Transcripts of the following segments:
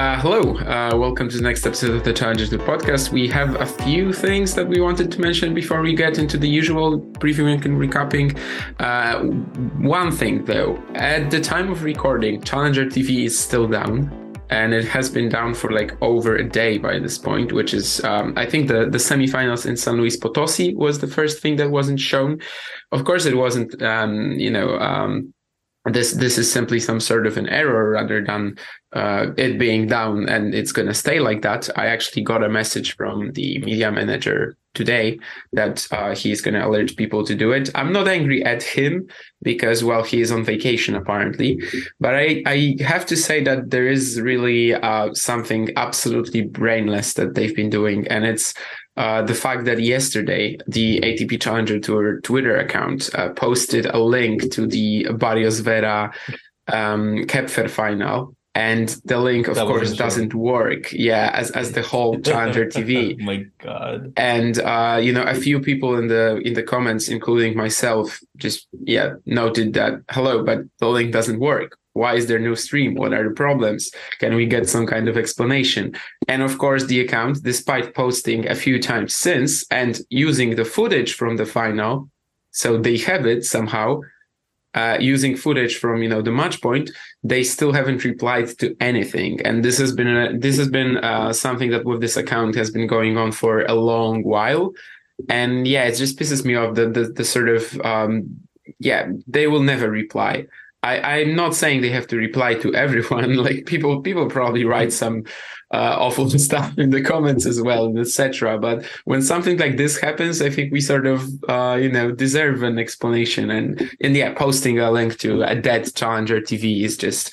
Uh, hello, uh, welcome to the next episode of the Challenger Tour podcast. We have a few things that we wanted to mention before we get into the usual previewing and recapping. Uh, one thing though, at the time of recording, Challenger TV is still down. And it has been down for like over a day by this point, which is, um, I think the, the semifinals in San Luis Potosi was the first thing that wasn't shown. Of course, it wasn't, um, you know, um, this this is simply some sort of an error rather than uh, it being down and it's going to stay like that. I actually got a message from the media manager today that uh, he's going to alert people to do it. I'm not angry at him because, well, he is on vacation apparently, but I, I have to say that there is really uh, something absolutely brainless that they've been doing. And it's uh, the fact that yesterday the ATP Challenger Tour Twitter account uh, posted a link to the Barrios Vera um, Koepfer final. And the link of that course doesn't work. Yeah as as the whole challenger tv oh my god. And uh you know a few people in the in the comments including myself just yeah noted that hello but the link doesn't work why is there no stream? What are the problems? Can we get some kind of explanation? And of course the account despite posting a few times since and using the footage from the final so they have it somehow uh, using footage from you know the match point, they still haven't replied to anything, and this has been a, this has been uh, something that with this account has been going on for a long while, and yeah, it just pisses me off the the, the sort of um, yeah they will never reply. I, I'm not saying they have to reply to everyone. Like people, people probably write some uh, awful stuff in the comments as well, etc. But when something like this happens, I think we sort of, uh, you know, deserve an explanation. And in yeah, posting a link to a dead Challenger TV is just,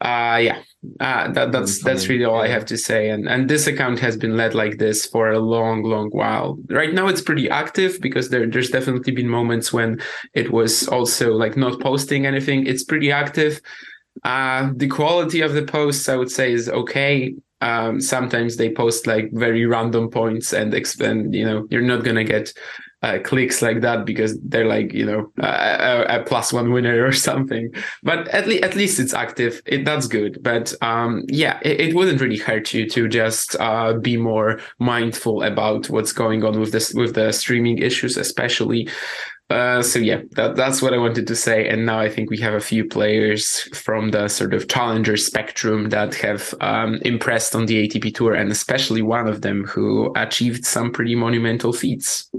uh, yeah, uh, that, that's that's really all I have to say. And and this account has been led like this for a long, long while. Right now, it's pretty active because there there's definitely been moments when it was also like not posting anything. It's pretty active. Uh, the quality of the posts, I would say, is okay um, sometimes they post like very random points and explain, you know, you're not going to get uh, clicks like that because they're like, you know, a, a, plus one winner or something. But at, le- at least it's active. It, that's good. But um, yeah, it, it, wouldn't really hurt you to just uh, be more mindful about what's going on with this, with the streaming issues, especially uh, so yeah, that, that's what I wanted to say. And now I think we have a few players from the sort of challenger spectrum that have um, impressed on the ATP tour, and especially one of them who achieved some pretty monumental feats.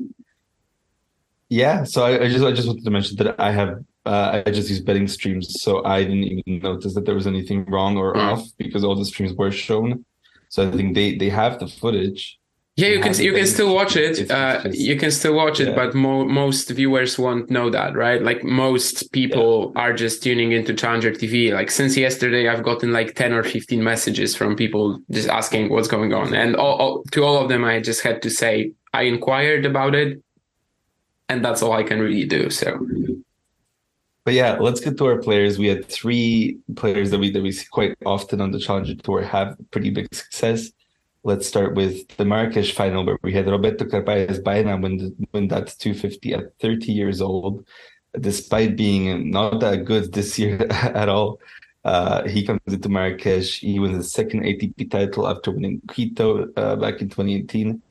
Yeah, so I, I just I just wanted to mention that I have uh, I just use betting streams, so I didn't even notice that there was anything wrong or mm. off because all the streams were shown. So I think they they have the footage yeah, you can you can still watch it. Uh, you can still watch it, yeah. but mo- most viewers won't know that, right? Like most people yeah. are just tuning into Challenger TV. Like since yesterday, I've gotten like ten or fifteen messages from people just asking what's going on, and all, all, to all of them, I just had to say I inquired about it, and that's all I can really do. So. But yeah, let's get to our players. We had three players that we that we see quite often on the Challenger Tour have pretty big success. Let's start with the Marrakesh final where we had Roberto Carballes Baena win, win that 250 at 30 years old, despite being not that good this year at all. Uh, he comes into Marrakesh. He wins the second ATP title after winning Quito uh, back in 2018.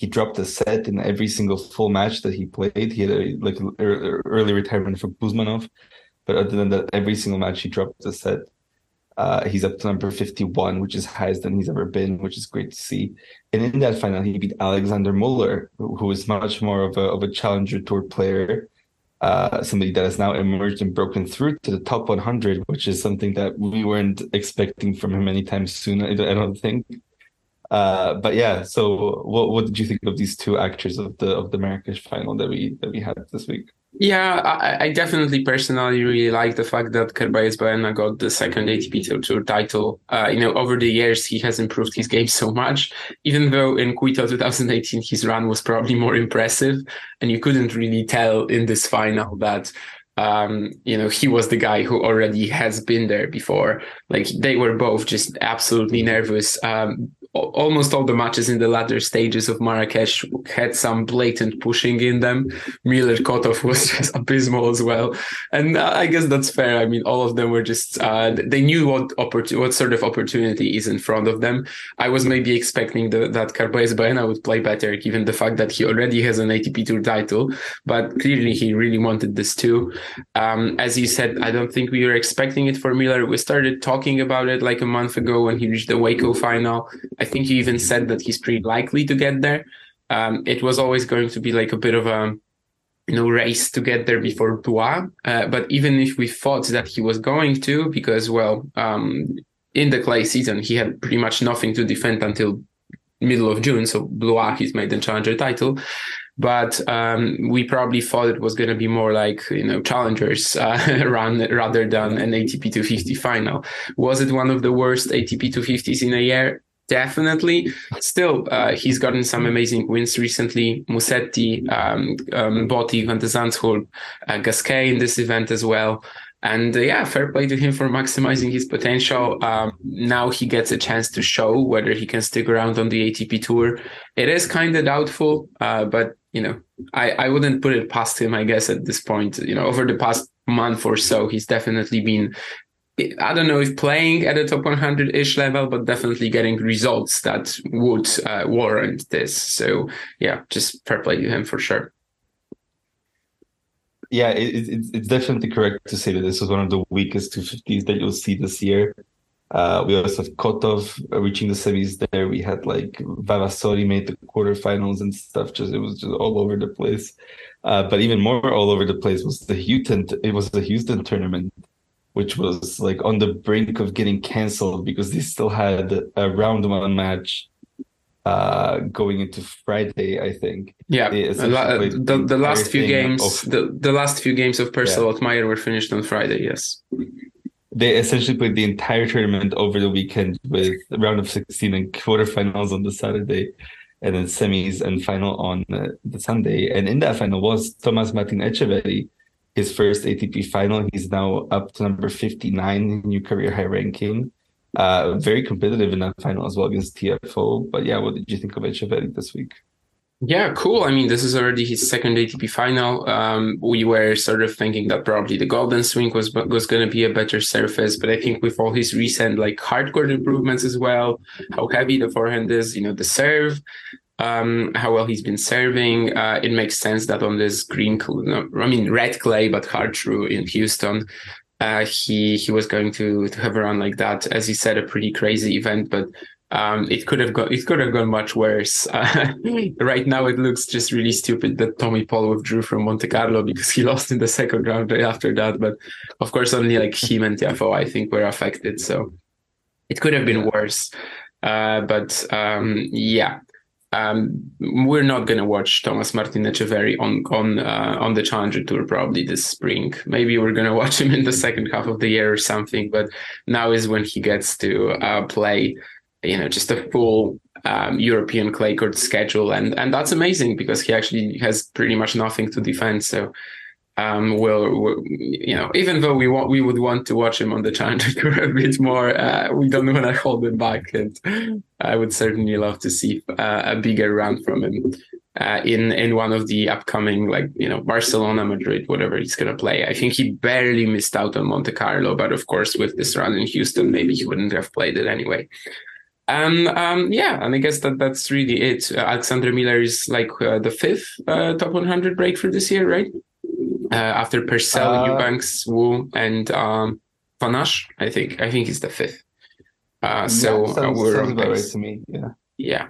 He dropped a set in every single full match that he played. He had a, like early retirement for Kuzmanov, but other than that, every single match he dropped a set. Uh, he's up to number 51, which is highest than he's ever been, which is great to see. And in that final, he beat Alexander Muller, who, who is much more of a, of a challenger tour player, uh, somebody that has now emerged and broken through to the top 100, which is something that we weren't expecting from him anytime soon, I don't think. Uh, but yeah, so what what did you think of these two actors of the of the Marrakesh final that we that we had this week? Yeah, I, I, definitely personally really like the fact that Carballes Baena got the second ATP Tour title. Uh, you know, over the years, he has improved his game so much, even though in Quito 2018, his run was probably more impressive. And you couldn't really tell in this final that, um, you know, he was the guy who already has been there before. Like they were both just absolutely nervous. Um, almost all the matches in the latter stages of Marrakesh had some blatant pushing in them. Muller Kotov was just abysmal as well, and uh, I guess that's fair. I mean, all of them were just uh, they knew what oppor- what sort of opportunity is in front of them. I was maybe expecting the, that Carballes Baena would play better, given the fact that he already has an ATP Tour title, but clearly he really wanted this too. Um, as you said, I don't think we were expecting it for Muller. We started talking about it like a month ago when he reached the Waco final. I think he even said that he's pretty likely to get there. Um, it was always going to be like a bit of a you know race to get there before Blois. Uh, but even if we thought that he was going to, because well, um, in the clay season he had pretty much nothing to defend until middle of June. So Blois, he's made the challenger title but um, we probably thought it was going to be more like you know challengers uh, run rather than an ATP 250 final. Was it one of the worst ATP 250s in a year? Definitely. Still, uh, he's gotten some amazing wins recently. Musetti, um, um, Botic, Van de Zandschulp, uh, Gasquet in this event as well. And uh, yeah, fair play to him for maximizing his potential. Um, now he gets a chance to show whether he can stick around on the ATP tour. It is kind of doubtful, uh, but you know, I, I wouldn't put it past him, I guess, at this point. You know, over the past month or so, he's definitely been, I don't know if playing at a top 100 ish level, but definitely getting results that would uh, warrant this. So, yeah, just fair play to him for sure. Yeah, it, it, it's definitely correct to say that this was one of the weakest 250s that you'll see this year. Uh, we also have Kotov reaching the semis there. We had like Vavasori made the quarterfinals and stuff. Just it was just all over the place. Uh, but even more all over the place was the Houston. It was the Houston tournament, which was like on the brink of getting canceled because they still had a round one match uh, going into Friday. I think. Yeah, the, the, the last few games, of, the the last few games of Purcell yeah. were finished on Friday. Yes they essentially played the entire tournament over the weekend with round of 16 and quarterfinals on the Saturday and then semis and final on uh, the Sunday. And in that final was Thomas Martin Etcheverry, his first ATP final. He's now up to number 59 in new career high ranking. Uh, very competitive in that final as well against Tiafoe. But yeah, what did you think of Etcheverry this week? Yeah, cool. I mean, this is already his second ATP final. Um, we were sort of thinking that probably the Golden Swing was was going to be a better surface, but I think with all his recent like hard court improvements as well, how heavy the forehand is, you know, the serve, um, how well he's been serving, uh, it makes sense that on this green, I mean, red clay, but hard true in Houston, uh, he he was going to to have a run like that. As he said, a pretty crazy event, but um, it could have gone. It could have gone much worse. Uh, right now, it looks just really stupid that Tommy Paul withdrew from Monte Carlo because he lost in the second round right after that. But of course, only like him and Tiafoe, I think, were affected. So it could have been worse. Uh, but um, yeah, um, we're not going to watch Thomas Martin Etcheverry on on uh, on the Challenger Tour probably this spring. Maybe we're going to watch him in the second half of the year or something. But now is when he gets to uh, play you know just a full um, European clay court schedule, and and that's amazing because he actually has pretty much nothing to defend. So um, we'll, we'll, you know even though we want we would want to watch him on the Challenger a bit more, uh, we don't want to hold him back, and I would certainly love to see uh, a bigger run from him. Uh, in in one of the upcoming like you know Barcelona, Madrid, whatever he's gonna play. I think he barely missed out on Monte Carlo, but of course with this run in Houston, maybe he wouldn't have played it anyway. And um, yeah, and I guess that that's really it. Alexander Muller is like uh, the fifth uh, top 100 breakthrough this year, right? Uh, after Purcell, uh, Eubanks, Wu, and um, Panache, I think. I think he's the fifth. Uh, so yeah, sounds, we're sounds about right to me. Yeah. Yeah.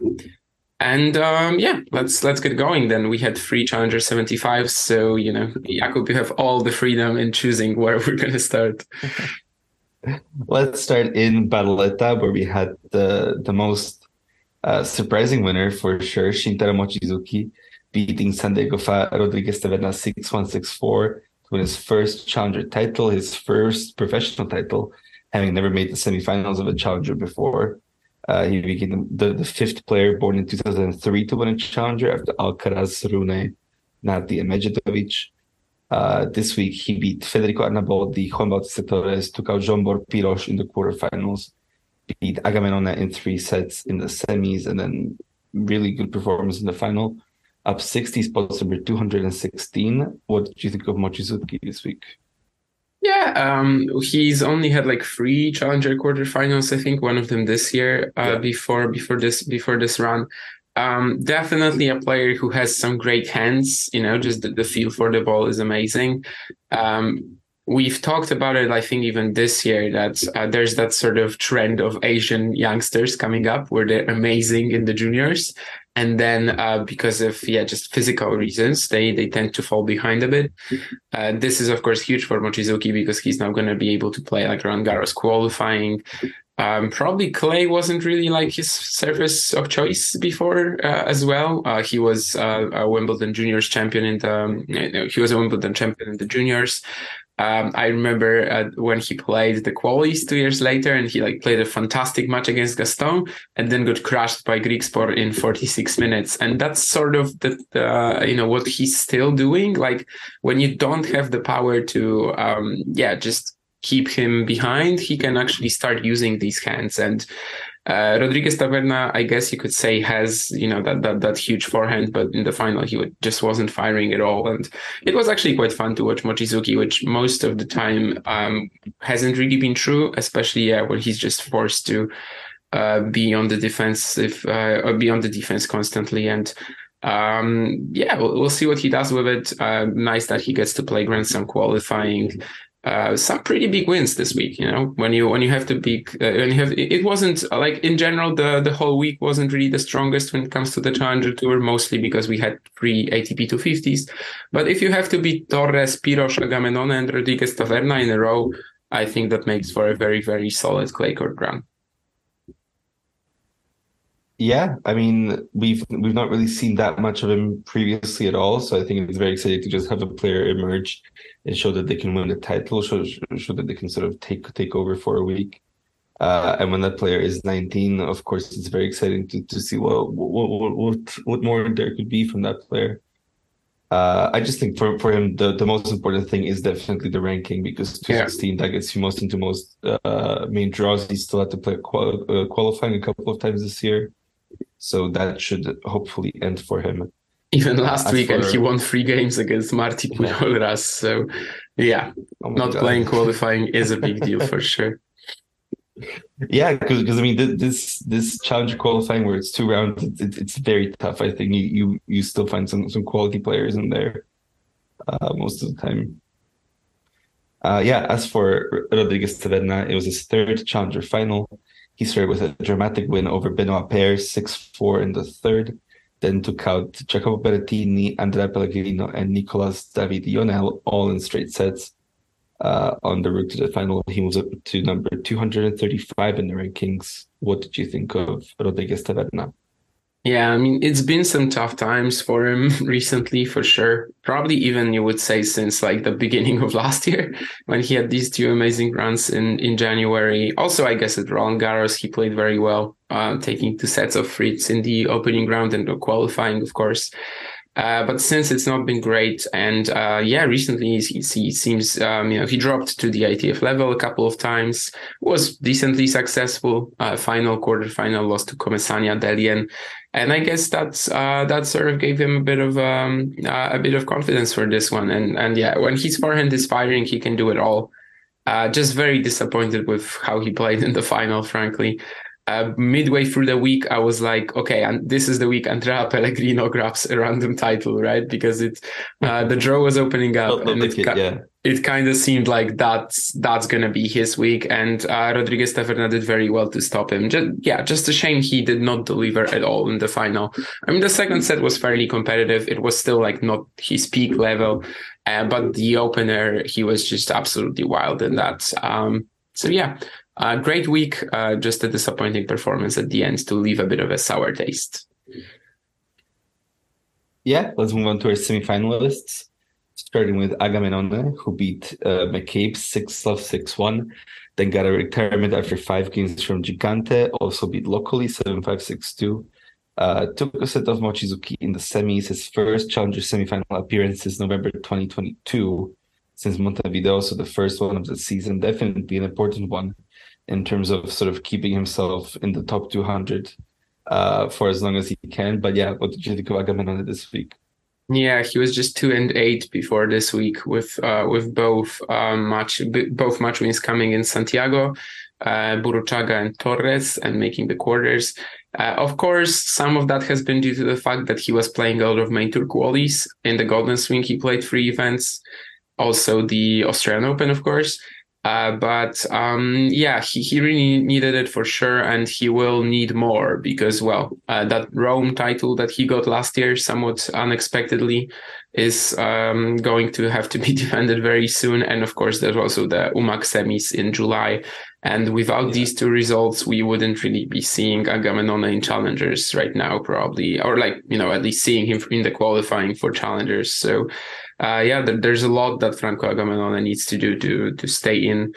And um, yeah, let's let's get going. Then we had three Challenger 75, so you know, Jakub, you have all the freedom in choosing where we're going to start. Let's start in Barletta, where we had the the most uh, surprising winner for sure, Shintaro Mochizuki, beating Santiago Rodriguez Taverna 6 1 6 4 to win his first challenger title, his first professional title, having never made the semifinals of a challenger before. Uh, he became the, the, fifth player born in 2003 to win a challenger after Alcaraz, Rune, Nardi, and Medjedovic. Uh, this week, he beat Federico Arnaboldi, Juan Bautista Torres, took out Zsombor Piros in the quarterfinals, beat Agamenone in three sets in the semis, and then really good performance in the final. Up 60 spots, number 216. What did you think of Mochizuki this week? Yeah, um, he's only had like three challenger quarterfinals. I think one of them this year. Uh, yeah. Before before this before this run, um, definitely a player who has some great hands. You know, just the, the feel for the ball is amazing. Um, we've talked about it. I think even this year that uh, there's that sort of trend of Asian youngsters coming up where they're amazing in the juniors, and then uh, because of yeah just physical reasons they they tend to fall behind a bit. Uh, this is of course huge for mochizuki because he's now going to be able to play like Roland Garros qualifying. Um, probably clay wasn't really like his surface of choice before uh, as well. Uh, he was uh, a wimbledon juniors champion in the um, he was a wimbledon champion in the juniors um, I remember uh, when he played the qualies two years later, and he like played a fantastic match against Gaston, and then got crushed by Griekspoor in 46 minutes. And that's sort of the, the you know what he's still doing. Like when you don't have the power to, um, yeah, just keep him behind, he can actually start using these hands and uh, Rodriguez Taverna, I guess you could say, has you know that that that huge forehand, but in the final he would, just wasn't firing at all, and it was actually quite fun to watch Mochizuki, which most of the time um, hasn't really been true, especially yeah, when he's just forced to uh, be on the defensive uh, or be on the defense constantly, and um, yeah, we'll, we'll, see what he does with it. Uh, nice that he gets to play Grand Slam qualifying uh, some pretty big wins this week. You know, when you when you have to be uh, when you have it wasn't like in general the the whole week wasn't really the strongest when it comes to the Challenger Tour, mostly because we had three ATP 250s. But if you have to beat Torres, Piros, Agamenone, and Rodriguez Taverna in a row, I think that makes for a very very solid clay court run. Yeah, I mean we've we've not really seen that much of him previously at all, so I think it's very exciting to just have a player emerge and show that they can win the title, show show that they can sort of take take over for a week. Uh, and when that player is 19, of course, it's very exciting to, to see what, what what what more there could be from that player. Uh, I just think for, for him, the, the most important thing is definitely the ranking because 216 yeah. that gets you most into most uh, main draws. He still had to play qual- uh, qualifying a couple of times this year. So that should hopefully end for him. Even last uh, weekend, for... he won three games against Marti Pujolras. So, yeah, oh not God. playing qualifying is a big deal for sure. Yeah, because I mean this this challenger qualifying where it's two rounds, it's, it's very tough. I think you you you still find some some quality players in there uh, most of the time. Uh, yeah, as for Rodriguez Taverna, it was his third challenger final. He started with a dramatic win over Benoit Paire, 6 4 in the third, then took out Jacopo Berrettini, Andrea Pellegrino, and Nicolas David Ionel, all in straight sets. Uh, on the route to the final, he moves up to number 235 in the rankings. What did you think of Rodriguez Taverna? Yeah, I mean, it's been some tough times for him recently, for sure. Probably even you would say since like the beginning of last year when he had these two amazing runs in, in January. Also, I guess at Roland Garros, he played very well, uh, taking two sets of Fritz in the opening round and qualifying, of course. Uh, but since it's not been great, and uh, yeah, recently he, he seems um, you know he dropped to the ITF level a couple of times, was decently successful. Uh, final quarter final lost to Comesaña Dellien, and I guess that's uh, that sort of gave him a bit of um, uh, a bit of confidence for this one. And and yeah, when his forehand is firing, he can do it all. just very disappointed with how he played in the final, frankly uh, midway through the week, I was like, okay, and this is the week Andrea Pellegrino grabs a random title, right? Because it uh, the draw was opening up, and it, it, yeah. it kind of seemed like that's that's gonna be his week. And uh, Rodriguez Taverna did very well to stop him. Just, yeah, just a shame he did not deliver at all in the final. I mean, the second set was fairly competitive. It was still like not his peak level, uh, but the opener he was just absolutely wild in that. Um, so yeah, uh, great week, uh, just a disappointing performance at the end to leave a bit of a sour taste. Yeah, let's move on to our semifinalists. Starting with Agamenone, who beat uh, McCabe 6 love 6 1, then got a retirement after five games from Gigante, also beat locally 7 5 6 2. Uh, took a set of Mochizuki in the semis, his first challenger semifinal appearance since November 2022, since Montevideo, so the first one of the season, definitely an important one in terms of sort of keeping himself in the top 200 uh, for as long as he can. But yeah, what did you think of Agamenone this week? Yeah, he was just two and eight before this week with uh, with both um, match both match wins coming in Santiago, uh, Burruchaga and Torres, and making the quarters. Uh, of course, some of that has been due to the fact that he was playing a lot of main tour qualies. In the Golden Swing, he played three events, also the Australian Open, of course. Uh, but um, yeah, he, he really needed it for sure, and he will need more because, well, uh, that Rome title that he got last year, somewhat unexpectedly, is um, going to have to be defended very soon. And of course, there's also the Umag semis in July. And without yeah. these two results, we wouldn't really be seeing Agamenone in challengers right now, probably, or like, you know, at least seeing him in the qualifying for challengers. So, uh, yeah, there, there's a lot that Franco Agamenone needs to do to to stay in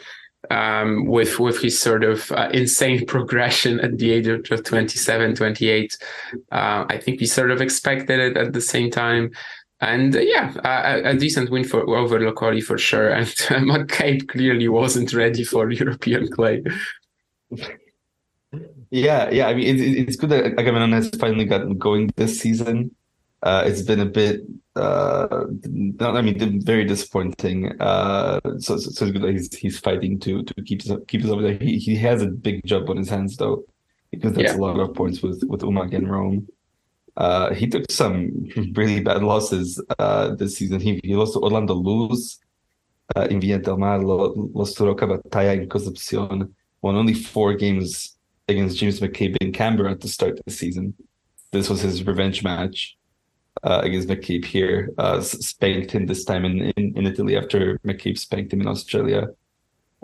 um, with with his sort of uh, insane progression at the age of 27, 28. Uh, I think we sort of expected it at the same time. And uh, yeah, a, a, decent win for over Locoli for sure. And McCabe clearly wasn't ready for European clay. Yeah, yeah. I mean, it, it's good that Agamenone has finally gotten going this season. Uh, it's been a bit, uh, not, I mean, very disappointing. Uh, so, so, so, it's good that he's he's fighting to to keep keep us over there. He he has a big job on his hands though, because that's yeah. a lot of points with with Umag and Rome. Uh, he took some really bad losses uh, this season. He, he lost to Orlando Luz uh, in Viña del Mar, lost to Roca Batalla in Concepcion, won only four games against James McCabe in Canberra to start of the season. This was his revenge match uh, against McCabe here. Uh, spanked him this time in, in, in, Italy after McCabe spanked him in Australia.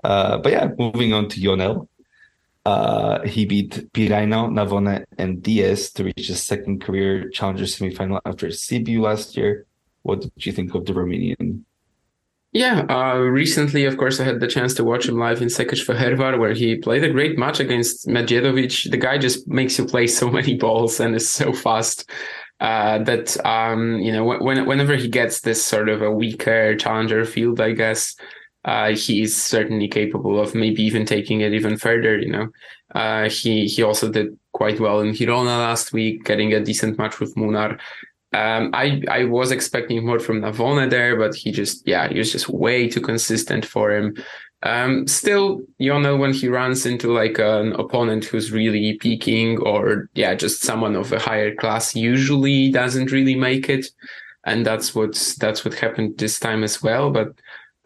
Uh, but yeah, moving on to Ionel. Uh, he beat Piraino, Navone, and Diaz to reach his second career challenger semifinal after Sibiu last year. What did you think of the Romanian? Yeah, uh, recently, of course, I had the chance to watch him live in Székesfehérvár, where he played a great match against Medjedovic. The guy just makes you play so many balls and is so fast uh, that um, you know when, whenever he gets this sort of a weaker challenger field, I guess uh, he is certainly capable of maybe even taking it even further. You know, uh, he he also did quite well in Girona last week, getting a decent match with Munar. Um, I I was expecting more from Navone there, but he just yeah he was just way too consistent for him. Um, still, you know, when he runs into like an opponent who's really peaking or yeah, just someone of a higher class, usually doesn't really make it, and that's what's that's what happened this time as well. But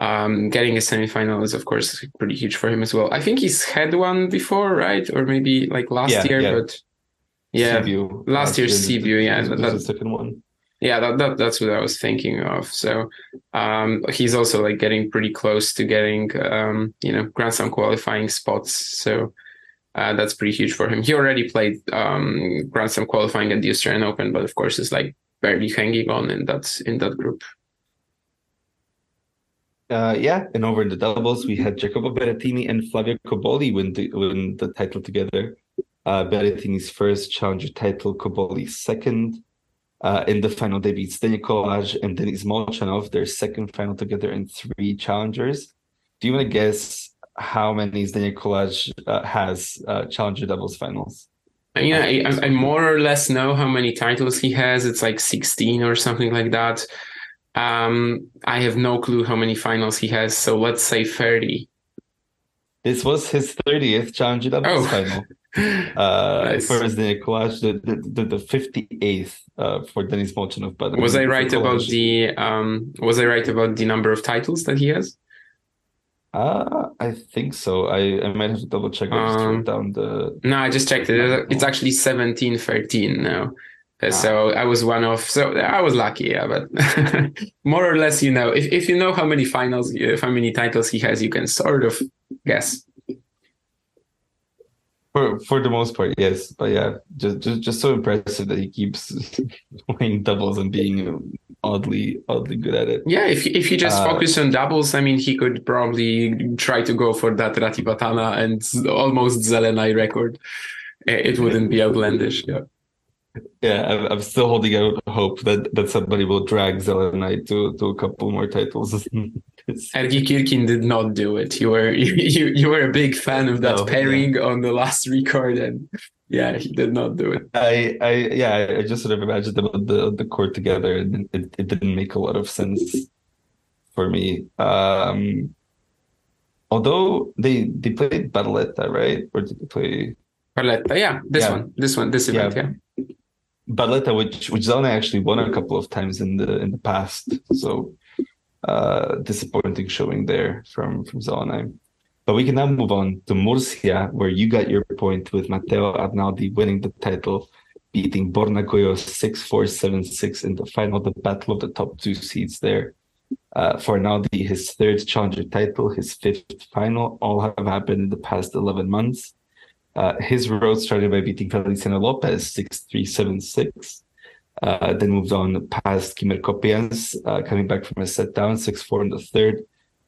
um, getting a semifinal is of course pretty huge for him as well. I think he's had one before, right? Or maybe like last yeah, year, yeah. but yeah, last year's Sibiu, yeah, that, the second one yeah that, that that's what i was thinking of so um, he's also like getting pretty close to getting um, you know grand slam qualifying spots so uh, that's pretty huge for him he already played um, grand slam qualifying at the australian open but of course is like barely hanging on in that in that group uh, yeah, and over in the doubles, we had Jacopo Berrettini and Flavio Cobolli win the, win the title together. Uh, Berrettini's first challenger title, Cobolli's second. Uh, in the final, they beat Kolář and Denis Molchanov, their second final together in three challengers. Do you want to guess how many Kolář uh, has uh, challenger doubles finals? Yeah, I, I, more or less know how many titles he has. It's like 16 or something like that. Um, I have no clue how many finals he has. So let's say 30. This was his 30th challenger doubles oh. final. Uh, nice. For Zdeněk Kolář, the, the, the, 58th uh, for Denis Molchanov. But was I right about the um, was I right about the number of titles that he has? Uh, I think so. I, I might have to double check. I just um, down the. No, I just checked it. It's actually 17 13 now. Uh, ah. So I was one of, so I was lucky, yeah, but more or less, you know, if, if you know how many finals, how many titles he has, you can sort of guess. For for the most part, yes. But yeah, just just, just so impressive that he keeps playing doubles and being oddly oddly good at it. Yeah, if if he just uh, focused on doubles, I mean, he could probably try to go for that Ratiwatana and almost Zelenay record. It wouldn't be outlandish. Yeah. Yeah, I'm, I'm still holding out hope that, that somebody will drag Zelenay to, to a couple more titles. Ergi Kirkin did not do it. You were you, you were a big fan of that no, pairing yeah. on the last record, and yeah, he did not do it. I, I yeah, I just sort of imagined them on the the court together, and it, it didn't make a lot of sense for me. Um, although they they played Barletta, right? Or did they play Barletta? Yeah, this yeah. one, this one, this event, yeah. yeah. Barletta, which which Zona actually won a couple of times in the in the past, so uh, disappointing showing there from from Zona. But we can now move on to Murcia, where you got your point with Matteo Arnaldi winning the title, beating Borna Gojo 6 4 7 6 in the final, the battle of the top two seeds there. Uh, for Arnaldi, his third challenger title, his fifth final, all have happened in the past 11 months. Uh, his road started by beating Feliciano Lopez 6 3 7 6. Uh, then moved on past Kimmer Coppejans, uh, coming back from a set down 6 4 in the third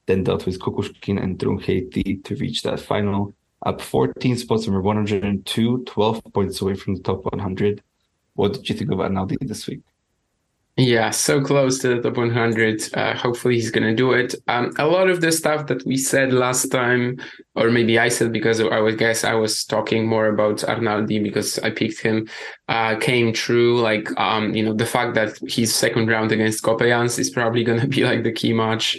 then dealt with Kukushkin and Trungelliti to reach that final. Up 14 spots, number 102, 12 points away from the top 100. What did you think of Arnaldi this week? Yeah, so close to the top 100. Uh, hopefully, he's going to do it. Um, a lot of the stuff that we said last time, or maybe I said because I would guess I was talking more about Arnaldi because I picked him, uh, came true. Like, um, you know, the fact that his second round against Coppejans is probably going to be like the key match.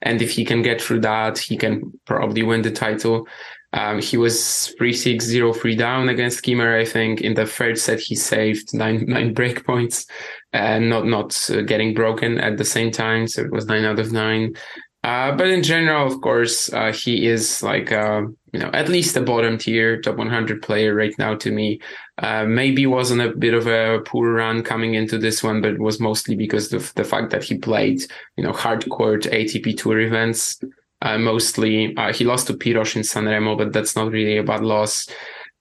And if he can get through that, he can probably win the title. Um, he was 3 6 0 3 down against Kimmer, I think. In the third set, he saved nine nine break points and not not uh, getting broken at the same time. So it was nine out of nine. Uh, but in general, of course, uh, he is like uh, you know at least a bottom tier top 100 player right now to me. Uh, maybe wasn't a bit of a poor run coming into this one, but it was mostly because of the fact that he played you know hard court ATP Tour events. Uh, mostly, he lost to Piros in Sanremo, but that's not really a bad loss.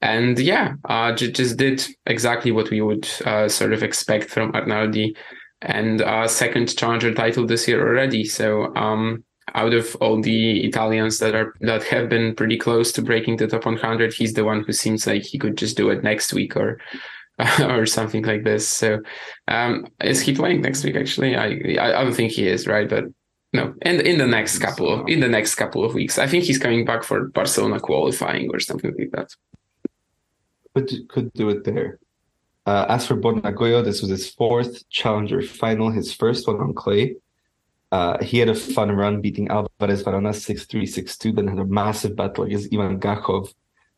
And yeah, j- just did exactly what we would sort of expect from Arnaldi and uh, second challenger title this year already. So um, out of all the Italians that are that have been pretty close to breaking the top 100, he's the one who seems like he could just do it next week or or something like this. So, um, is he playing next week? Actually, I I don't think he is, right? But no, in in the next couple of, in the next couple of weeks, I think he's coming back for Barcelona qualifying or something like that. Could could do it there. Uh, as for Borna this was his fourth challenger final, his first one on clay. Uh, he had a fun run beating Alvarez Varona 6-3, 6-2, then had a massive battle against Ivan Gakhov,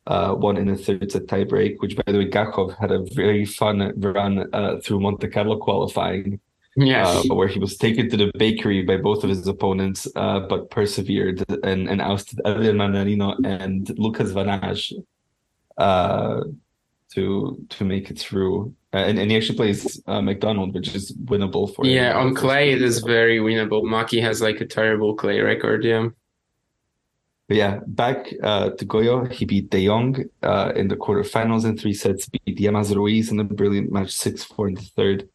uh, won in the third set tiebreak, which by the way, Gakhov had a very fun run uh, through Monte Carlo qualifying. Yeah. Uh, where he was taken to the bakery by both of his opponents, uh, but persevered and, and ousted Adrian Mannarino and Luca Van Assche uh, to to make it through. Uh, and, and he actually plays uh, McDonald, which is winnable for yeah. On clay, it is very winnable. Maki has like a terrible clay record. Yeah. But yeah, back uh, to Gojo, he beat De Jong uh, in the quarterfinals in three sets, beat Llamas Ruiz in a brilliant match 6 4 in the third.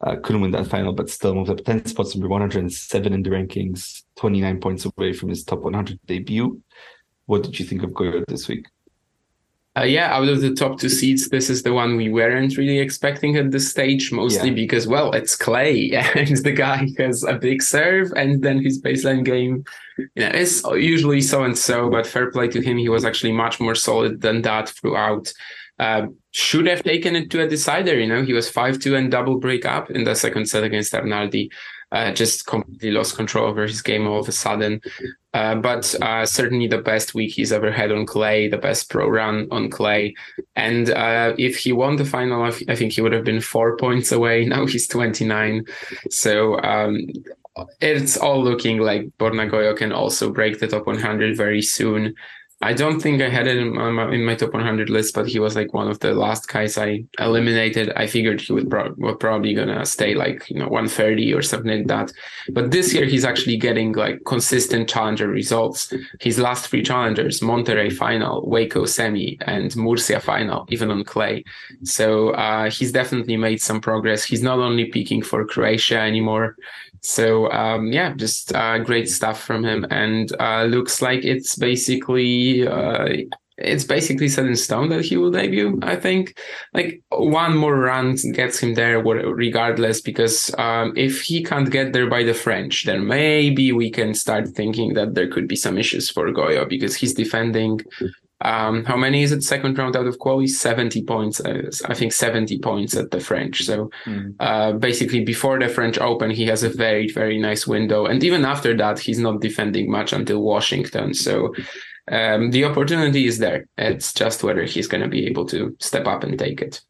Uh, couldn't win that final, but still moved up 10 spots, number 107 in the rankings, 29 points away from his top 100 debut. What did you think of Gojo this week? Uh, yeah, out of the top two seeds, this is the one we weren't really expecting at this stage, mostly yeah. because, well, it's Clay and the guy has a big serve and then his baseline game, you know, is usually so and so, but fair play to him. He was actually much more solid than that throughout. Uh, should have taken it to a decider, you know, he was 5 2 and double break up in the second set against Arnaldi uh, just completely lost control over his game all of a sudden. Uh, but uh, certainly the best week he's ever had on clay, the best pro run on clay. And uh, if he won the final, I think he would have been four points away. Now he's 29. So um, it's all looking like Borna Gojo can also break the top 100 very soon. I don't think I had it in my, in my, top 100 list, but he was like one of the last guys I eliminated. I figured he would pro- were probably gonna stay like you know 130 or something like that. But this year he's actually getting like consistent challenger results. His last three challengers: Monterrey final, Waco semi, and Murcia final, even on clay. So uh, he's definitely made some progress. He's not only peaking for Croatia anymore. So um, yeah, just uh, great stuff from him, and uh, looks like it's basically uh, it's basically set in stone that he will debut. I think like one more run gets him there, regardless. Because um, if he can't get there by the French, then maybe we can start thinking that there could be some issues for Gojo because he's defending. Um, how many is it? Second round out of quali, seventy points. Uh, I think seventy points at the French. So mm. uh, basically, before the French Open, he has a very very nice window, and even after that, he's not defending much until Washington. So um, the opportunity is there. It's just whether he's going to be able to step up and take it.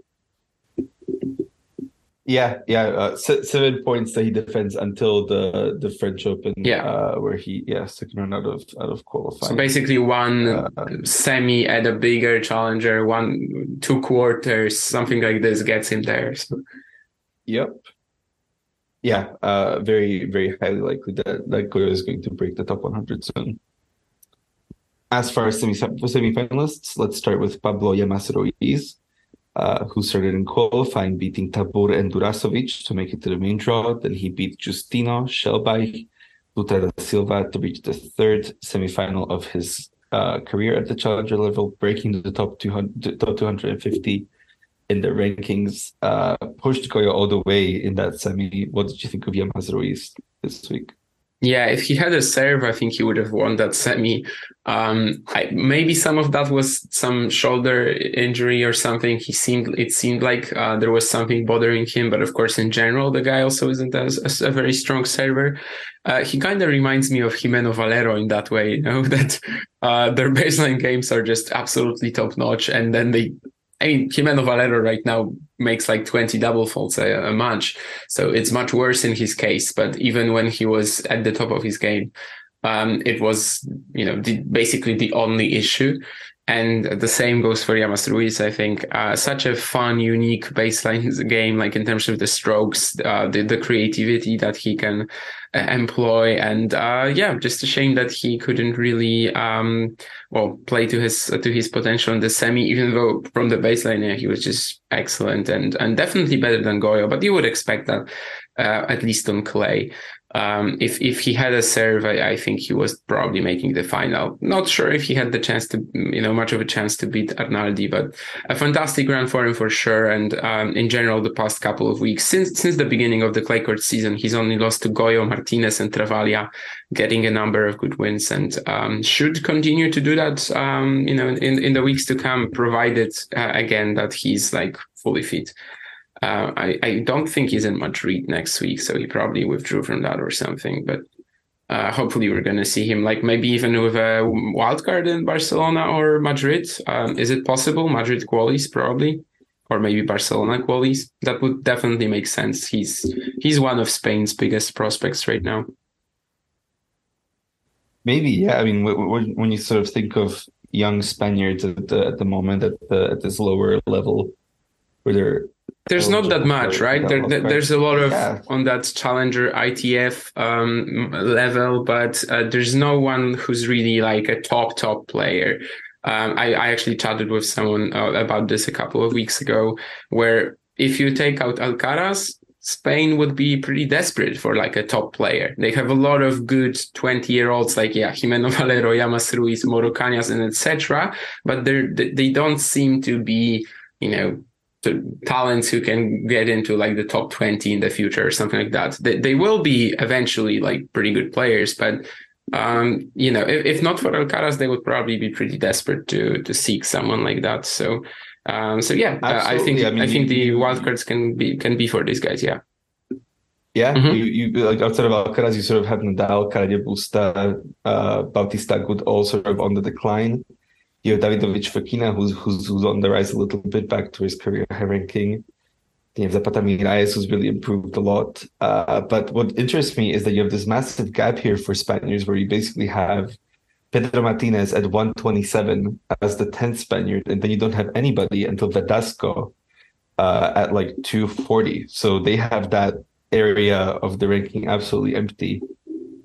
Yeah, yeah, uh, seven points that he defends until the the French Open. Yeah, uh, where he yeah second round out of out of qualifying. So basically, one uh, semi at a bigger challenger, one two quarters, something like this gets him there. So. Yep. Yeah, uh, very very highly likely that that Gojo is going to break the top 100 soon. As far as semi semifinalists, let's start with Pablo Ruiz, uh, who started in qualifying, beating Tabor and Durasovic to make it to the main draw. Then he beat Justino Shelbayh, Dutra da Silva to reach the third semifinal of his uh, career at the challenger level, breaking the top 200, top 250 in the rankings. Uh, pushed Gojo all the way in that semi. What did you think of Ruiz this week? Yeah, if he had a serve, I think he would have won that semi. Um, I, maybe some of that was some shoulder injury or something. He seemed it seemed like uh, there was something bothering him, but of course, in general, the guy also isn't as, a very strong server. Uh, he kind of reminds me of Gimeno Valero in that way, you know, that uh, their baseline games are just absolutely top notch, and then they I mean, Gimeno Valero right now makes like 20 double faults a, a, match. So it's much worse in his case. But even when he was at the top of his game, um, it was, you know, the, basically the only issue. And the same goes for Llamas Ruiz. I think uh, such a fun, unique baseline game, like in terms of the strokes, uh, the, the creativity that he can uh, employ, and uh, yeah, just a shame that he couldn't really um, well play to his to his potential in the semi. Even though from the baseline, yeah, he was just excellent and and definitely better than Gojo. But you would expect that uh, at least on clay. Um, if if he had a serve, I, think he was probably making the final. Not sure if he had the chance to, you know, much of a chance to beat Arnaldi, but a fantastic run for him for sure. And um, in general, the past couple of weeks since since the beginning of the clay court season, he's only lost to Gojo, Martinez, and Travaglia, getting a number of good wins, and um, should continue to do that. Um, you know, in in the weeks to come, provided uh, again that he's like fully fit. Uh, I, I don't think he's in Madrid next week, so he probably withdrew from that or something. But uh, hopefully, we're going to see him, like maybe even with a wild card in Barcelona or Madrid. Um, is it possible? Madrid qualies, probably, or maybe Barcelona qualies. That would definitely make sense. He's he's one of Spain's biggest prospects right now. Maybe, yeah. I mean, when, you sort of think of young Spaniards at the at the moment at the at this lower level, where they're there's not that much, right? There, there, there's a lot of yeah. on that challenger ITF um, level, but uh, there's no one who's really like a top top player. Um, I, I, actually chatted with someone uh, about this a couple of weeks ago, where if you take out Alcaraz, Spain would be pretty desperate for like a top player. They have a lot of good 20 year olds like, yeah, Gimeno Valero, Llamas Ruiz, Moro Cañas, and etc. But they they don't seem to be, you know, talents who can get into like the top 20 in the future or something like that. They, they will be eventually like pretty good players, but um, you know, if, if not for Alcaraz, they would probably be pretty desperate to to seek someone like that. So, um, so yeah, uh, I think I, mean, I think the wildcards can be can be for these guys. Yeah. Yeah, mm-hmm. you, you like outside of Alcaraz, you sort of have Nadal, Carreño Busta, uh, Bautista Agut all sort of on the decline you have Davidovich Fokina, who's, who's who's on the rise a little bit back to his career high ranking. You have Zapata Miralles, who's really improved a lot. Uh, but what interests me is that you have this massive gap here for Spaniards, where you basically have Pedro Martinez at 127 as the 10th Spaniard, and then you don't have anybody until Verdasco uh, at like 240. So they have that area of the ranking absolutely empty.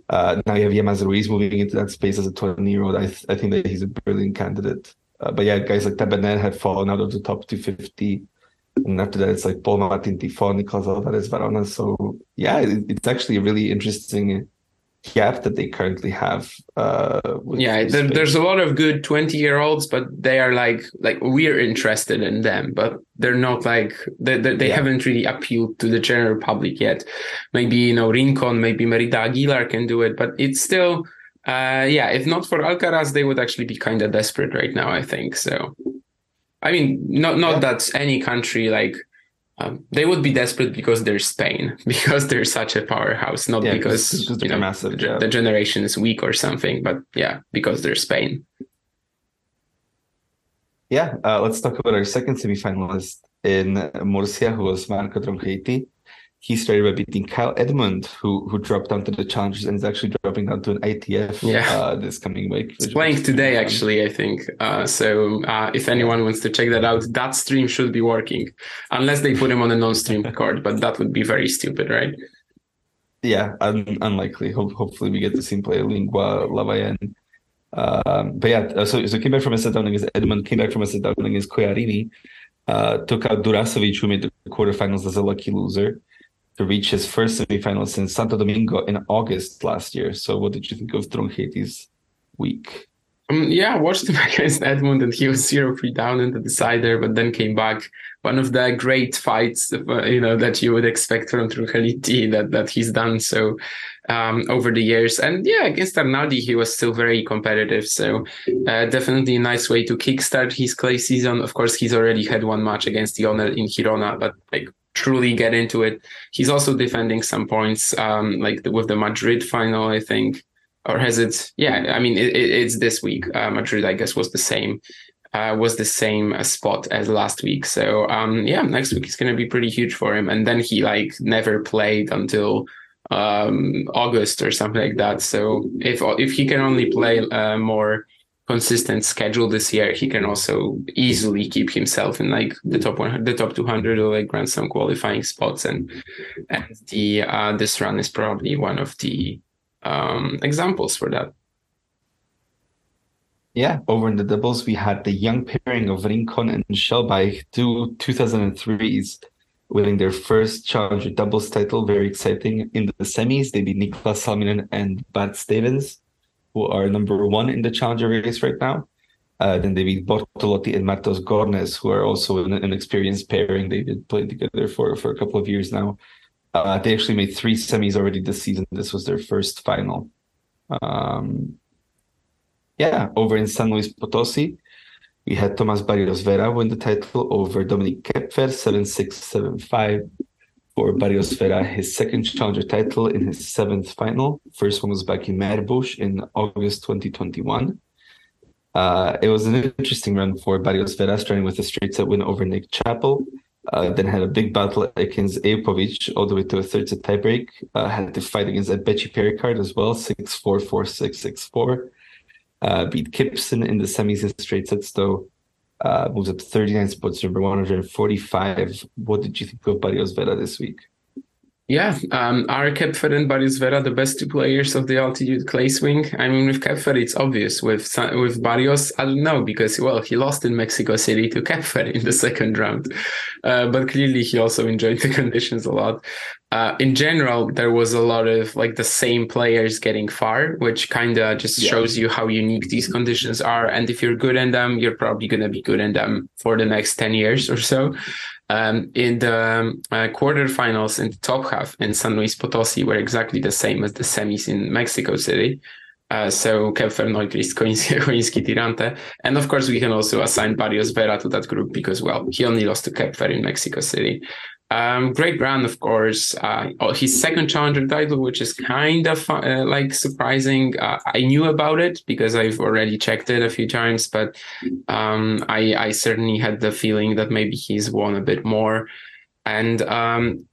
Uh, now you have Llamas Ruiz moving into that space as a 20 year old. I, th- I think that he's a brilliant candidate. Uh, but yeah, guys like Taberner had fallen out of the top 250. And after that, it's like Pol Martin Tiffon, Nicolas Alvarez Varona. So yeah, it, it's actually a really interesting gap that they currently have. Uh, yeah, there, there's a lot of good 20 year olds, but they are like like we're interested in them, but they're not like they they, they yeah. haven't really appealed to the general public yet. Maybe you know Rincon, maybe Merida Aguilar can do it, but it's still. Uh, yeah, if not for Alcaraz, they would actually be kind of desperate right now. I think so. I mean, not not yeah. that any country like um, they would be desperate because they're Spain, because they're such a powerhouse, not yeah, because you know, massive, yeah. the generation is weak or something, but yeah, because they're Spain. Yeah, uh, let's talk about our second semifinalist in Murcia, who was Marco Trungelliti he started by beating Kyle Edmund, who who dropped down to the challengers and is actually dropping down to an ITF yeah. uh, this coming week. It's playing today, actually, I think. Uh, so uh, if anyone wants to check that out, that stream should be working, unless they put him on a non-stream card, but that would be very stupid, right? Yeah, un- unlikely. Ho- hopefully, we get to see him play Lingua Lavayan. Um, but yeah, uh, so so came back from a set down against Edmund, came back from a set down against Collarini, uh, took out Durasovic, who made the quarterfinals as a lucky loser reach his first semifinal since Santo Domingo in August last year. So, what did you think of Trungelliti's week? Um, yeah, I watched him against Edmund and he was 0 3 down in the decider, but then came back. One of the great fights, uh, you know, that you would expect from Trungelliti that, that he's done so um, over the years. And yeah, against Arnaldi, he was still very competitive. So uh, definitely a nice way to kickstart his clay season. Of course, he's already had one match against Ionel in Girona, but like truly get into it. He's also defending some points, um, like the, with the Madrid final, I think, or has it? Yeah, I mean, it, it, it's this week. Uh, Madrid, I guess, was the same. Uh, was the same uh, spot as last week. So um, yeah, next week is going to be pretty huge for him. And then he like never played until um, August or something like that. So if if he can only play uh, more consistent schedule this year, he can also easily keep himself in like the top one, the top 200 or like Grand Slam qualifying spots. And and the uh, this run is probably one of the um, examples for that. Yeah, over in the doubles, we had the young pairing of Rincon and Shelby, two 2003s, winning their first challenger doubles title. Very exciting. In the semis, they beat Niklas Salminen and Bart Stevens who are number one in the challenger race right now. Uh, then they beat Bortolotti and Martos Gornes, who are also an, an experienced pairing. They did play together for, for a couple of years now. Uh, they actually made three semis already this season. This was their first final. Um, yeah, over in San Luis Potosi, we had Tomas Barrios Vera win the title over Dominic Koepfer, 7 6 7 5 for Barrios Vera his second challenger title in his seventh final. First one was back in Meerbusch in August 2021. Uh, it was an interesting run for Barrios Vera, starting with a straight set win over Nick Chappell. Uh, then had a big battle against Ejupovic all the way to a third set tiebreak. Uh, had to fight against Mpetshi Perricard as well, 6 4 4 6 6 4. Uh, beat Kypson in the semis in straight sets, though uh, moves up 39 spots, number 145. What did you think of Barrios Vera this week? Yeah, um, are Koepfer and Barrios Vera the best two players of the altitude clay swing? I mean, with Koepfer, it's obvious. With with Barrios, I don't know because well, he lost in Mexico City to Koepfer in the second round, uh, but clearly he also enjoyed the conditions a lot. Uh, in general, there was a lot of like the same players getting far, which kind of just yeah. shows you how unique these conditions are. And if you're good in them, you're probably going to be good in them for the next 10 years or so um, in the um, uh, quarterfinals in the top half in San Luis Potosi were exactly the same as the semis in Mexico City. Uh, so Koepfer, Neuchrist, Choinski, Tirante. And of course, we can also assign Barrios Vera to that group because, well, he only lost to Koepfer in Mexico City. Um, great run, of course. Uh, oh, his second challenger title, which is kind of uh, like surprising. Uh, I knew about it because I've already checked it a few times, but um, I, I, certainly had the feeling that maybe he's won a bit more. And um,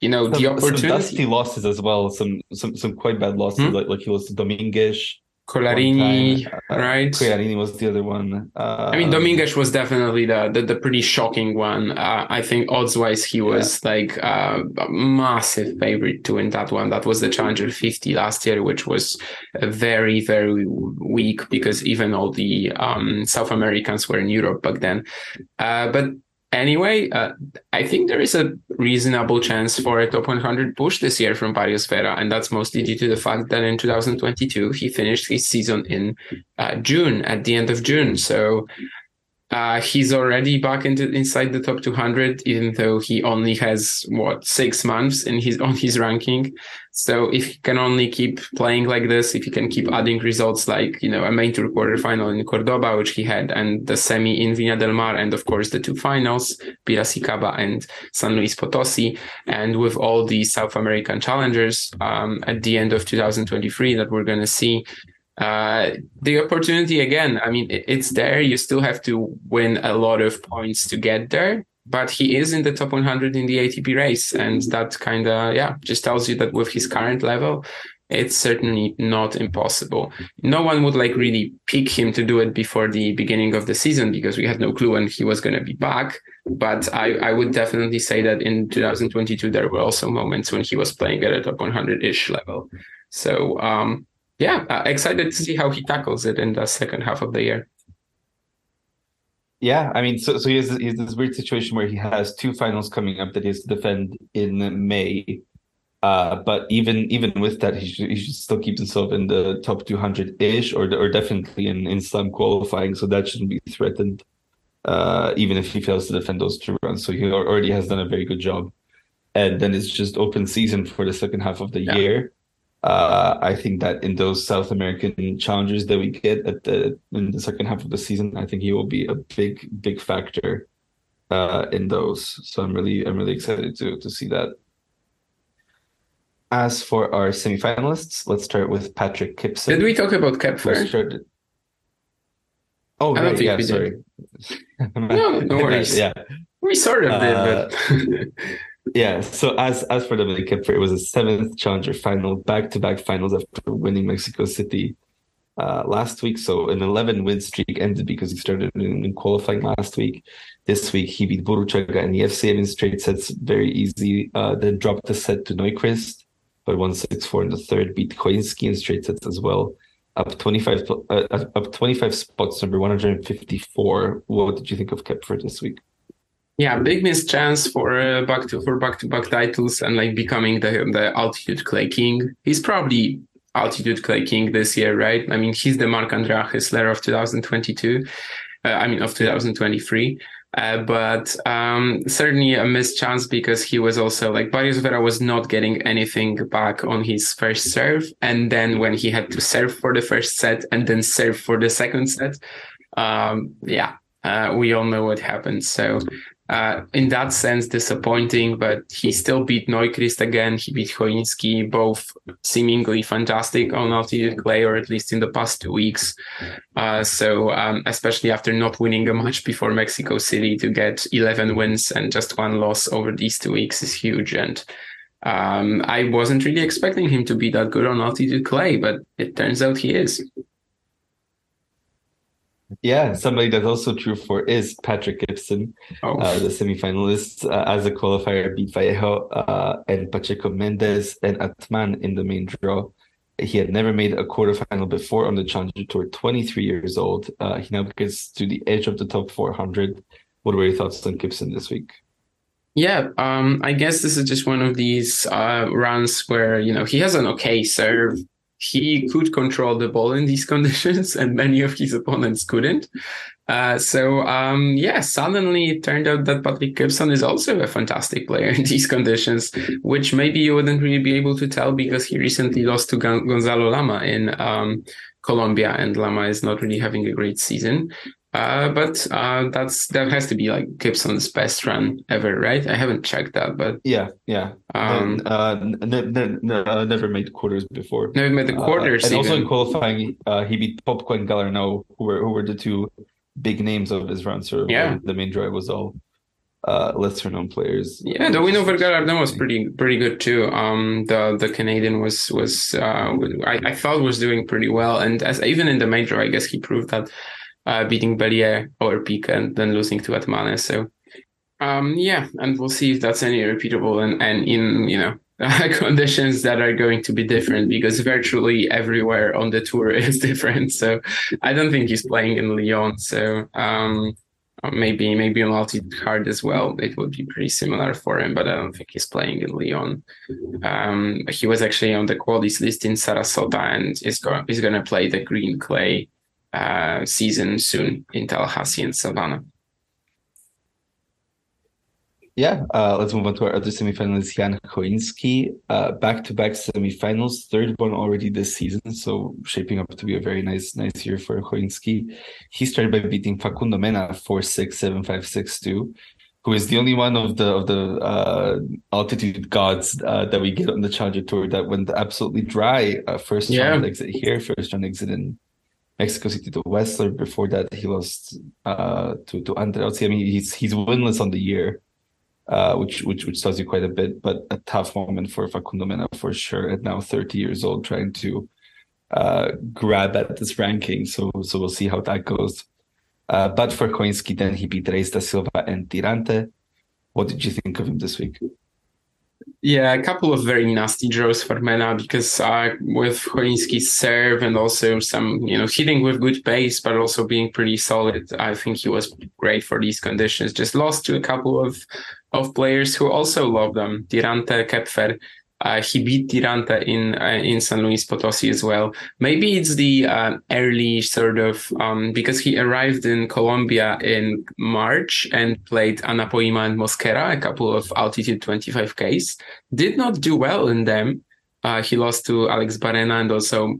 you know, some, the opportunity. Some dusty losses as well. Some some some quite bad losses, hmm? like like he lost to Dominguez. Collarini, uh, right? Collarini was the other one. Uh, I mean, Dominguez was definitely the the, the pretty shocking one. Uh, I think odds wise, he was yeah. like uh, a massive favorite to win that one. That was the Challenger 50 last year, which was very very weak because even all the um, South Americans were in Europe back then. Uh, but anyway, uh, I think there is a reasonable chance for a top 100 push this year from Barrios Vera, and that's mostly due to the fact that in 2022 he finished his season in uh, June, at the end of June. So uh, he's already back into inside the top 200, even though he only has what six months in his on his ranking. So if he can only keep playing like this, if he can keep adding results like you know a main tour quarterfinal in Cordoba, which he had, and the semi in Viña del Mar, and of course the two finals, Piracicaba and San Luis Potosi, and with all the South American challengers um, at the end of 2023 that we're going to see uh, the opportunity again, I mean, it's there. You still have to win a lot of points to get there, but he is in the top 100 in the ATP race. And that kind of, yeah, just tells you that with his current level, it's certainly not impossible. No one would like really pick him to do it before the beginning of the season because we had no clue when he was going to be back. But I, I would definitely say that in 2022, there were also moments when he was playing at a top 100 ish level. So, um, yeah, uh, excited to see how he tackles it in the second half of the year. Yeah, I mean, so so he has, he has this weird situation where he has two finals coming up that he has to defend in May. Uh, but even even with that, he should, he should still keep himself in the top 200 ish, or or definitely in in slam qualifying. So that shouldn't be threatened, uh, even if he fails to defend those two runs. So he already has done a very good job, and then it's just open season for the second half of the yeah. year. Uh, I think that in those South American challenges that we get at the in the second half of the season, I think he will be a big big factor uh, in those. So I'm really I'm really excited to to see that. As for our semifinalists, let's start with Patrick Kypson. Did we talk about Koepfer? Oh, I right, yeah, sorry. no, no worries. yeah, we sort of did, but uh, yeah. So as as for Dominic Koepfer, it was a seventh challenger final, back to back finals after winning Mexico City uh, last week. So an 11 win streak ended because he started in, in qualifying last week. This week he beat Burruchaga and Yevseyev in straight sets, very easy. Uh, then dropped the set to Neuchrist, but one six four in the third. Beat Choinski in straight sets as well. Up 25, uh, up 25 spots, number 154. What did you think of Koepfer this week? Yeah, big missed chance for uh, back to for back to back titles and like becoming the the altitude clay king. He's probably altitude clay king this year, right? I mean, he's the Marc Andrea Huesler of 2022. Uh, I mean, of 2023. Uh, but um, certainly a missed chance because he was also like Barrios Vera was not getting anything back on his first serve, and then when he had to serve for the first set and then serve for the second set, um, yeah, uh, we all know what happened. So uh, in that sense, disappointing, but he still beat Neuchrist again. He beat Choinski, both seemingly fantastic on altitude clay, or at least in the past two weeks. Uh, so, um, especially after not winning a match before Mexico City, to get 11 wins and just one loss over these two weeks is huge. And um, I wasn't really expecting him to be that good on altitude clay, but it turns out he is. Yeah, somebody that's also true for is Patrick Kypson, oh. uh, the semifinalist uh, as a qualifier, beat Vallejo uh, and Pacheco Mendez and Atmane in the main draw. He had never made a quarterfinal before on the Challenger Tour, 23 years old. Uh, he now gets to the edge of the top 400. What were your thoughts on Kypson this week? Yeah, um, I guess this is just one of these uh, runs where you know he has an okay serve, he could control the ball in these conditions, and many of his opponents couldn't. Uh, so um, yeah, suddenly it turned out that Patrick Kypson is also a fantastic player in these conditions, which maybe you wouldn't really be able to tell because he recently lost to Gonzalo Lama in um, Colombia, and Lama is not really having a great season. Uh, but uh, that's that has to be like Kypson's best run ever, right? I haven't checked that, but yeah, yeah. Um, uh, never made quarters before. Never made the uh, quarters, and even. also in qualifying, uh, he beat Popko and Galarneau, who were who were the two big names of his run. So yeah, the main drive was all uh, lesser known players. Yeah, the win over Galarneau was pretty pretty good too. Um, the the Canadian was was uh, I, I thought was doing pretty well, and as even in the major, I guess he proved that uh, beating Bellier or peak and then losing to Atmane. So um, yeah, and we'll see if that's any repeatable and, and in, you know, conditions that are going to be different because virtually everywhere on the tour is different. So I don't think he's playing in Leon. So um, maybe maybe on altitude as well. It would be pretty similar for him, but I don't think he's playing in Leon. Um, he was actually on the qualities list in Sarasota and is going is going to play the green clay uh, season soon in Tallahassee and Savannah. Yeah, uh, let's move on to our other semifinalist, Jan Choinski. Uh, back-to-back semifinals, third one already this season, so shaping up to be a very nice, nice year for Choinski. He started by beating Facundo Mena four six seven five six two, who is the only one of the of the uh, altitude gods uh, that we get on the Challenger Tour that went absolutely dry. Uh, first yeah. round exit here, first round exit in Mexico City to Wessler. Before that, he lost uh, to to Andreozzi. I mean, he's he's winless on the year uh, which which which tells you quite a bit. But a tough moment for Facundo Mena for sure. At now 30 years old, trying to uh, grab at this ranking. So so we'll see how that goes. Uh, but for Choinski, then he beat Reis da Silva and Tirante. What did you think of him this week? Yeah, a couple of very nasty draws for Mena because uh, with Choinski's serve and also some, you know, hitting with good pace, but also being pretty solid, I think he was great for these conditions. Just lost to a couple of of players who also love them. Tirante Koepfer, uh, he beat Tirante in uh, in San Luis Potosi as well. Maybe it's the uh, early sort of um, because he arrived in Colombia in March and played Anapoima and Mosquera, a couple of altitude 25ks. Did not do well in them. Uh, he lost to Alex Barrena and also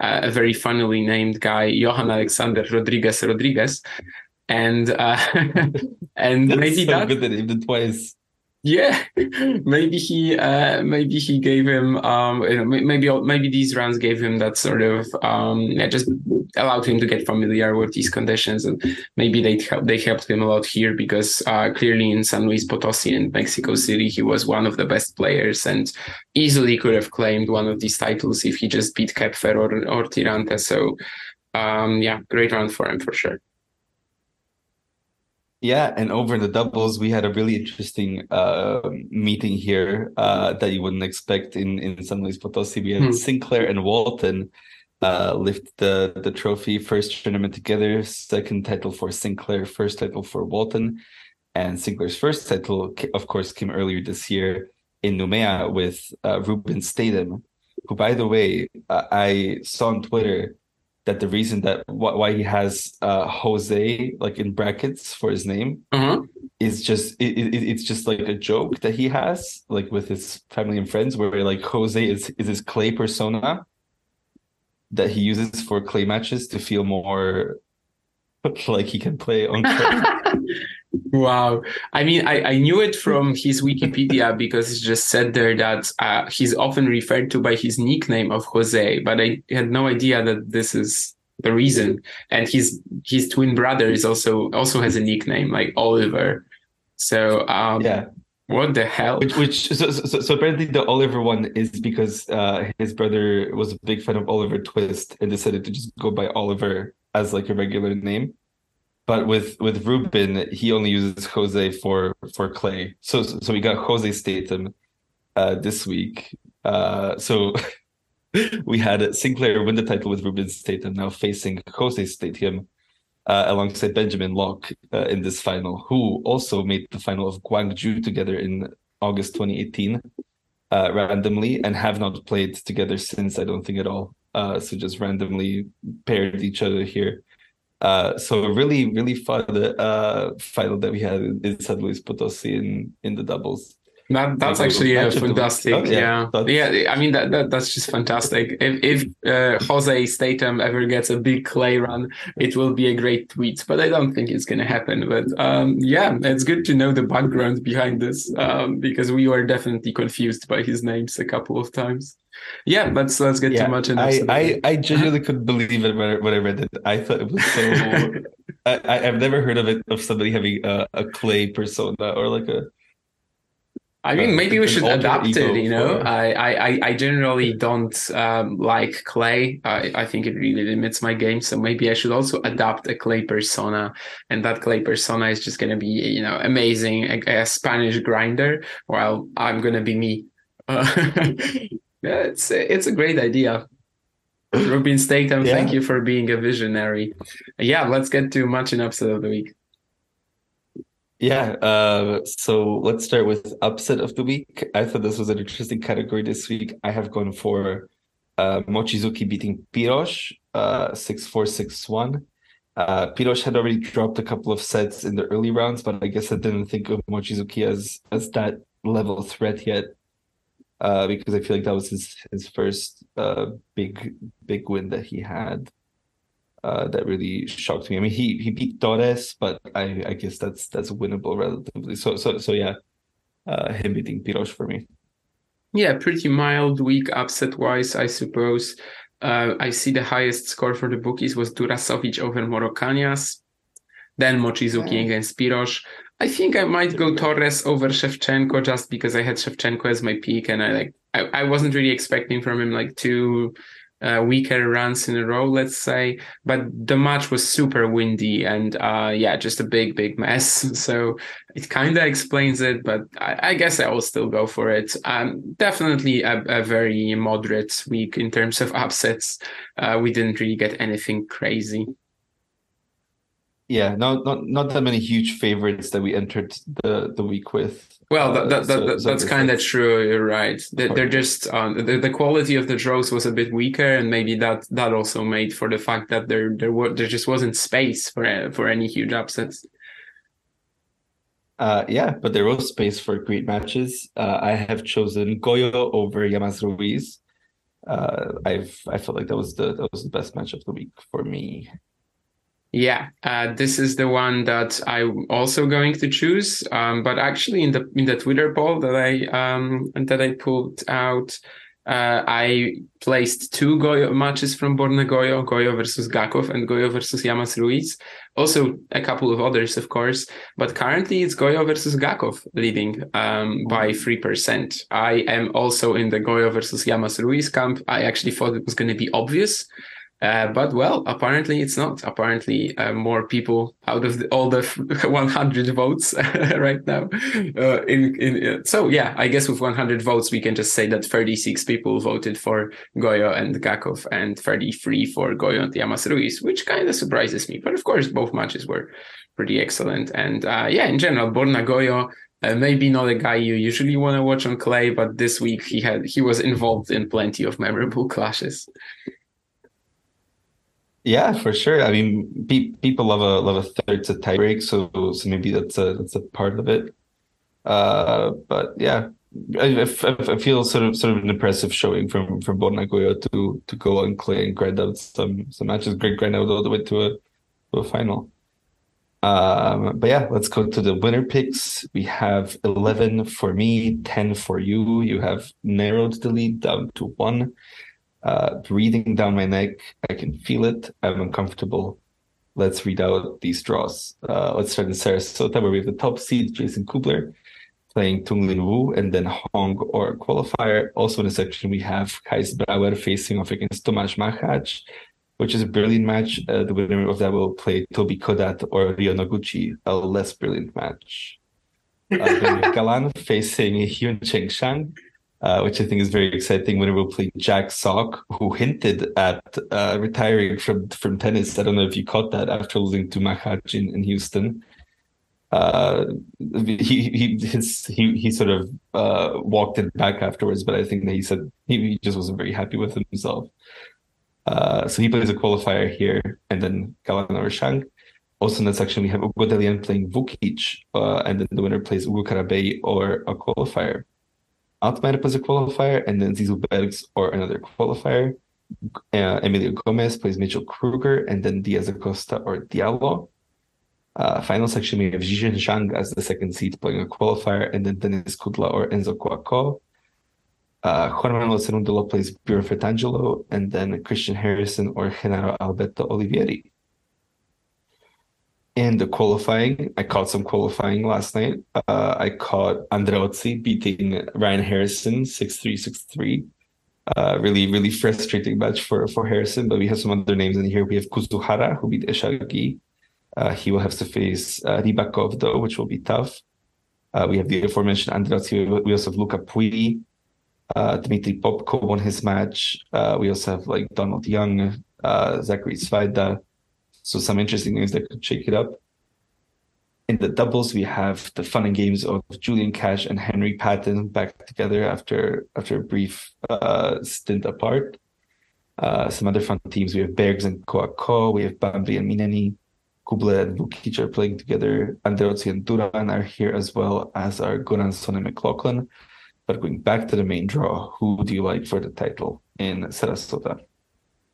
uh, a very funnily named guy, Johan Alexander Rodriguez Rodriguez and uh, and That's maybe so that good that he did twice. Yeah, maybe he uh, maybe he gave him um, maybe maybe these runs gave him that sort of um, yeah, just allowed him to get familiar with these conditions, and maybe they they helped him a lot here because uh, clearly in San Luis Potosi and Mexico City he was one of the best players and easily could have claimed one of these titles if he just beat Koepfer or or Tirante. So um, yeah, great run for him for sure. Yeah, and over in the doubles, we had a really interesting uh, meeting here uh, that you wouldn't expect in in San Luis Potosi. We had hmm. Sinclair and Walton uh, lift the the trophy. First tournament together, second title for Sinclair, first title for Walton, and Sinclair's first title, of course, came earlier this year in Noumea with uh, Ruben Statham, who, by the way, uh, I saw on Twitter that the reason that why he has uh, Jose like in brackets for his name uh-huh. is just it, it, it's just like a joke that he has like with his family and friends where like Jose is is his clay persona that he uses for clay matches to feel more like he can play on clay. Wow. I mean, I, I knew it from his Wikipedia because it just said there that uh, he's often referred to by his nickname of Jose, but I had no idea that this is the reason. And his his twin brother is also also has a nickname like Oliver. So um, yeah. What the hell? Which, which so, so, so apparently the Oliver one is because uh, his brother was a big fan of Oliver Twist and decided to just go by Oliver as like a regular name but with with Ruben, he only uses Jose for for clay. So so we got Jose Statham uh, this week. Uh, so we had Sinclair win the title with Ruben Statham, now facing Jose Statham uh, alongside Benjamin Lock uh, in this final, who also made the final of Guangzhou together in August 2018 uh, randomly and have not played together since. I don't think at all. Uh, so just randomly paired each other here. Uh, so really, really fun uh, final that we had in San Luis Potosi in in the doubles. That that's actually a fantastic. Oh, yeah, yeah, yeah. I mean that, that that's just fantastic. If if uh, Jose Statham ever gets a big clay run, it will be a great tweet. But I don't think it's going to happen. But um, yeah, it's good to know the background behind this um, because we were definitely confused by his names a couple of times. Yeah, let's let's get yeah, too much into I, I, I genuinely couldn't believe it when I, when I read it. I thought it was so. I, I've never heard of it of somebody having a, a clay persona or like a I mean, maybe we should adapt it. You know, for... I, I, I generally don't um, like clay. I, I think it really limits my game. So maybe I should also adapt a clay persona, and that clay persona is just gonna be, you know, amazing, a, a Spanish grinder, while I'm gonna be me. Uh, yeah, it's it's a great idea. Ruben Statham, yeah. thank you for being a visionary. Yeah, let's get to matching upset of the week. Yeah, uh, so let's start with upset of the week. I thought this was an interesting category this week. I have gone for uh, Mochizuki beating Piros, uh, 6-4, 6-1. Uh, Piros had already dropped a couple of sets in the early rounds, but I guess I didn't think of Mochizuki as as that level threat yet, uh, because I feel like that was his his first uh, big big win that he had. Uh, that really shocked me. I mean, he he beat Torres, but I I guess that's that's winnable relatively. So so so yeah, uh, him beating Piros for me. Yeah, pretty mild week upset wise, I suppose. Uh, I see the highest score for the bookies was Durasovic over Moro Cañas, then Mochizuki yeah. against Piros. I think I might go Torres over Shevchenko just because I had Shevchenko as my peak and I like I, I wasn't really expecting from him like two uh, weaker runs in a row, let's say. But the match was super windy and uh, yeah, just a big, big mess. So it kind of explains it, but I, I, guess I will still go for it. Um, definitely a, a, very moderate week in terms of upsets. Uh, we didn't really get anything crazy. Yeah, not not not that many huge favorites that we entered the the week with. Well, that, that, that, that that's kind of true. You're right. They're, they're just um, the, the quality of the draws was a bit weaker, and maybe that that also made for the fact that there there were there just wasn't space for for any huge upsets. Uh, yeah, but there was space for great matches. Uh, I have chosen Gojo over Llamas Ruiz. Uh, I've I felt like that was the that was the best match of the week for me. Yeah, uh, this is the one that I'm also going to choose. Um, but actually, in the in the Twitter poll that I um, that I pulled out, uh, I placed two Gojo matches from Borna Gojo, Gojo versus Gakhov and Gojo versus Llamas Ruiz. Also, a couple of others, of course. But currently, it's Gojo versus Gakhov leading um, by three percent. I am also in the Gojo versus Llamas Ruiz camp. I actually thought it was going to be obvious uh, but well, apparently it's not. Apparently, uh, more people out of the, all the 100 votes right now. Uh, in, in so yeah, I guess with 100 votes, we can just say that 36 people voted for Gojo and Gakhov, and 33 for Gojo and Llamas Ruiz, which kind of surprises me. But of course, both matches were pretty excellent. And uh, yeah, in general, Borna Gojo. Uh, maybe not a guy you usually want to watch on clay, but this week he had he was involved in plenty of memorable clashes. Yeah, for sure. I mean, pe- people love a love a third to tiebreak, so so maybe that's a that's a part of it. Uh, but yeah, I, feel sort of sort of an impressive showing from from Borna Gojo to to go and clay and grind out some some matches. Great grind out all the way to a to a final. Um, but yeah, let's go to the winner picks. We have eleven for me, ten for you. You have narrowed the lead down to one uh, breathing down my neck. I can feel it. I'm uncomfortable. Let's read out these draws. Uh, let's start in Sarasota, where we have the top seed, Jason Kubler, playing Tung Lin Wu, and then Hong or qualifier. Also in the section, we have Gijs Brouwer facing off against Tomas Machac, which is a brilliant match. Uh, the winner of that will play Toby Kodat or Rio Noguchi, a less brilliant match. Uh, Galan facing Juncheng Shang, uh, which I think is very exciting. When we'll play Jack Sock, who hinted at uh, retiring from from tennis. I don't know if you caught that after losing to Machac in, in Houston. Uh, he he his, he he sort of uh, walked it back afterwards, but I think that he said he, he just wasn't very happy with himself. Uh, so he plays a qualifier here, and then Galan or Shang. Also in that section, we have Ugo Dellien playing Vukic, uh, and then the winner plays Ugo Carabelli or a qualifier. Altmaier plays a qualifier, and then Zizou Bergs or another qualifier. Uh, Emilio Gomez plays Mitchell Krueger, and then Diaz Acosta or Diallo. Uh, final section, we have Zhizhen Zhang as the second seed playing a qualifier, and then Denis Kudla or Enzo Couacaud. Uh, Juan Manuel Cerundolo plays Bjorn Fratangelo, and then Christian Harrison or Genaro Alberto Olivieri in the qualifying, I caught some qualifying last night. Uh, I caught Andreozzi beating Ryan Harrison 6-3, 6-3. Uh, really, really frustrating match for, for Harrison, but we have some other names in here. We have Kuzuhara, who beat Eshagi. Uh, he will have to face uh, though, which will be tough. Uh, we have the aforementioned Andreozzi. We also have Luca Pouille. Uh, Dmitry Popko won his match. We also have like Donald Young, Zachary Svajda, so some interesting names that could shake it up. In the doubles, we have the fun and games of Julian Cash and Henry Patton back together after after a brief uh, stint apart. Uh, some other fun teams. We have Bergs and Couacaud. We have Bambi and Mineni. Kubler and Vukic are playing together. Andreozzi and Duran are here as well as are Goransson and McLachlan. But going back to the main draw, who do you like for the title in Sarasota?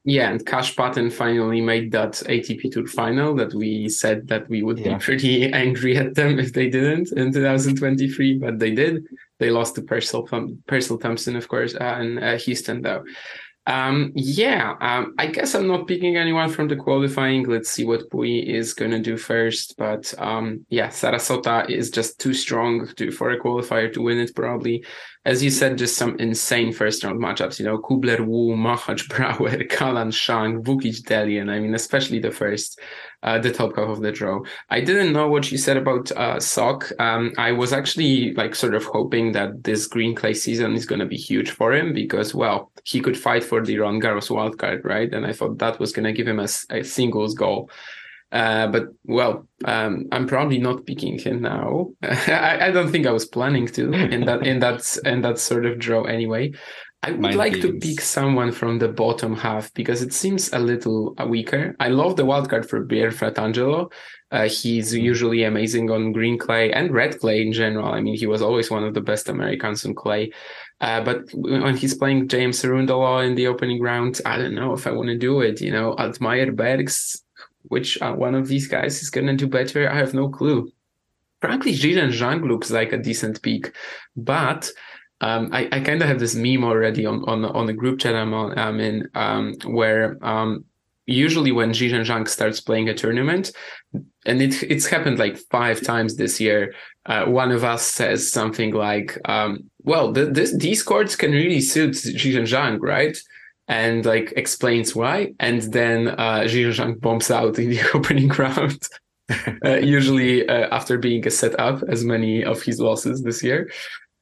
Yeah, and Cash Patton finally made that ATP Tour final that we said that we would yeah. be pretty angry at them if they didn't in 2023, but they did. They lost to Purcell, Purcell Thompson, of course, uh, in uh, Houston, though. Um, yeah, um, I guess I'm not picking anyone from the qualifying. Let's see what Pouille is going to do first. But um, yeah, Sarasota is just too strong to, for a qualifier to win it, probably as you said, just some insane first round matchups. You know, Kubler Wu, Machac Brouwer, Galan Shang, Vukic Dellien. I mean, especially the first, uh, the top half of the draw. I didn't know what you said about uh, Sock. Um, I was actually like sort of hoping that this green clay season is going to be huge for him because, well, he could fight for the Roland Garros wildcard, right? And I thought that was going to give him a, a singles goal. Uh, but well, um, I'm probably not picking him now. I, I, don't think I was planning to in that in that in that sort of draw anyway. I would Mind like games. to pick someone from the bottom half because it seems a little weaker. I love the wildcard for Bier Fratangelo. Uh, he's mm-hmm. usually amazing on green clay and red clay in general. I mean, he was always one of the best Americans on clay. Uh, but when he's playing James Cerundolo in the opening round, I don't know if I want to do it. You know, Altmaier Bergs, which uh, one of these guys is going to do better, I have no clue. Frankly, Zhizhen Zhang looks like a decent pick, but um, I, I kind of have this meme already on on on the group chat I'm on I'm in um, where um, usually when Zhizhen Zhang starts playing a tournament, and it it's happened like five times this year. Uh, one of us says something like, um, "Well, the, this, these chords can really suit Zhizhen Zhang, right?" and like explains why. And then uh, Zhang bombs out in the opening round, uh, usually uh, after being a set up as many of his losses this year.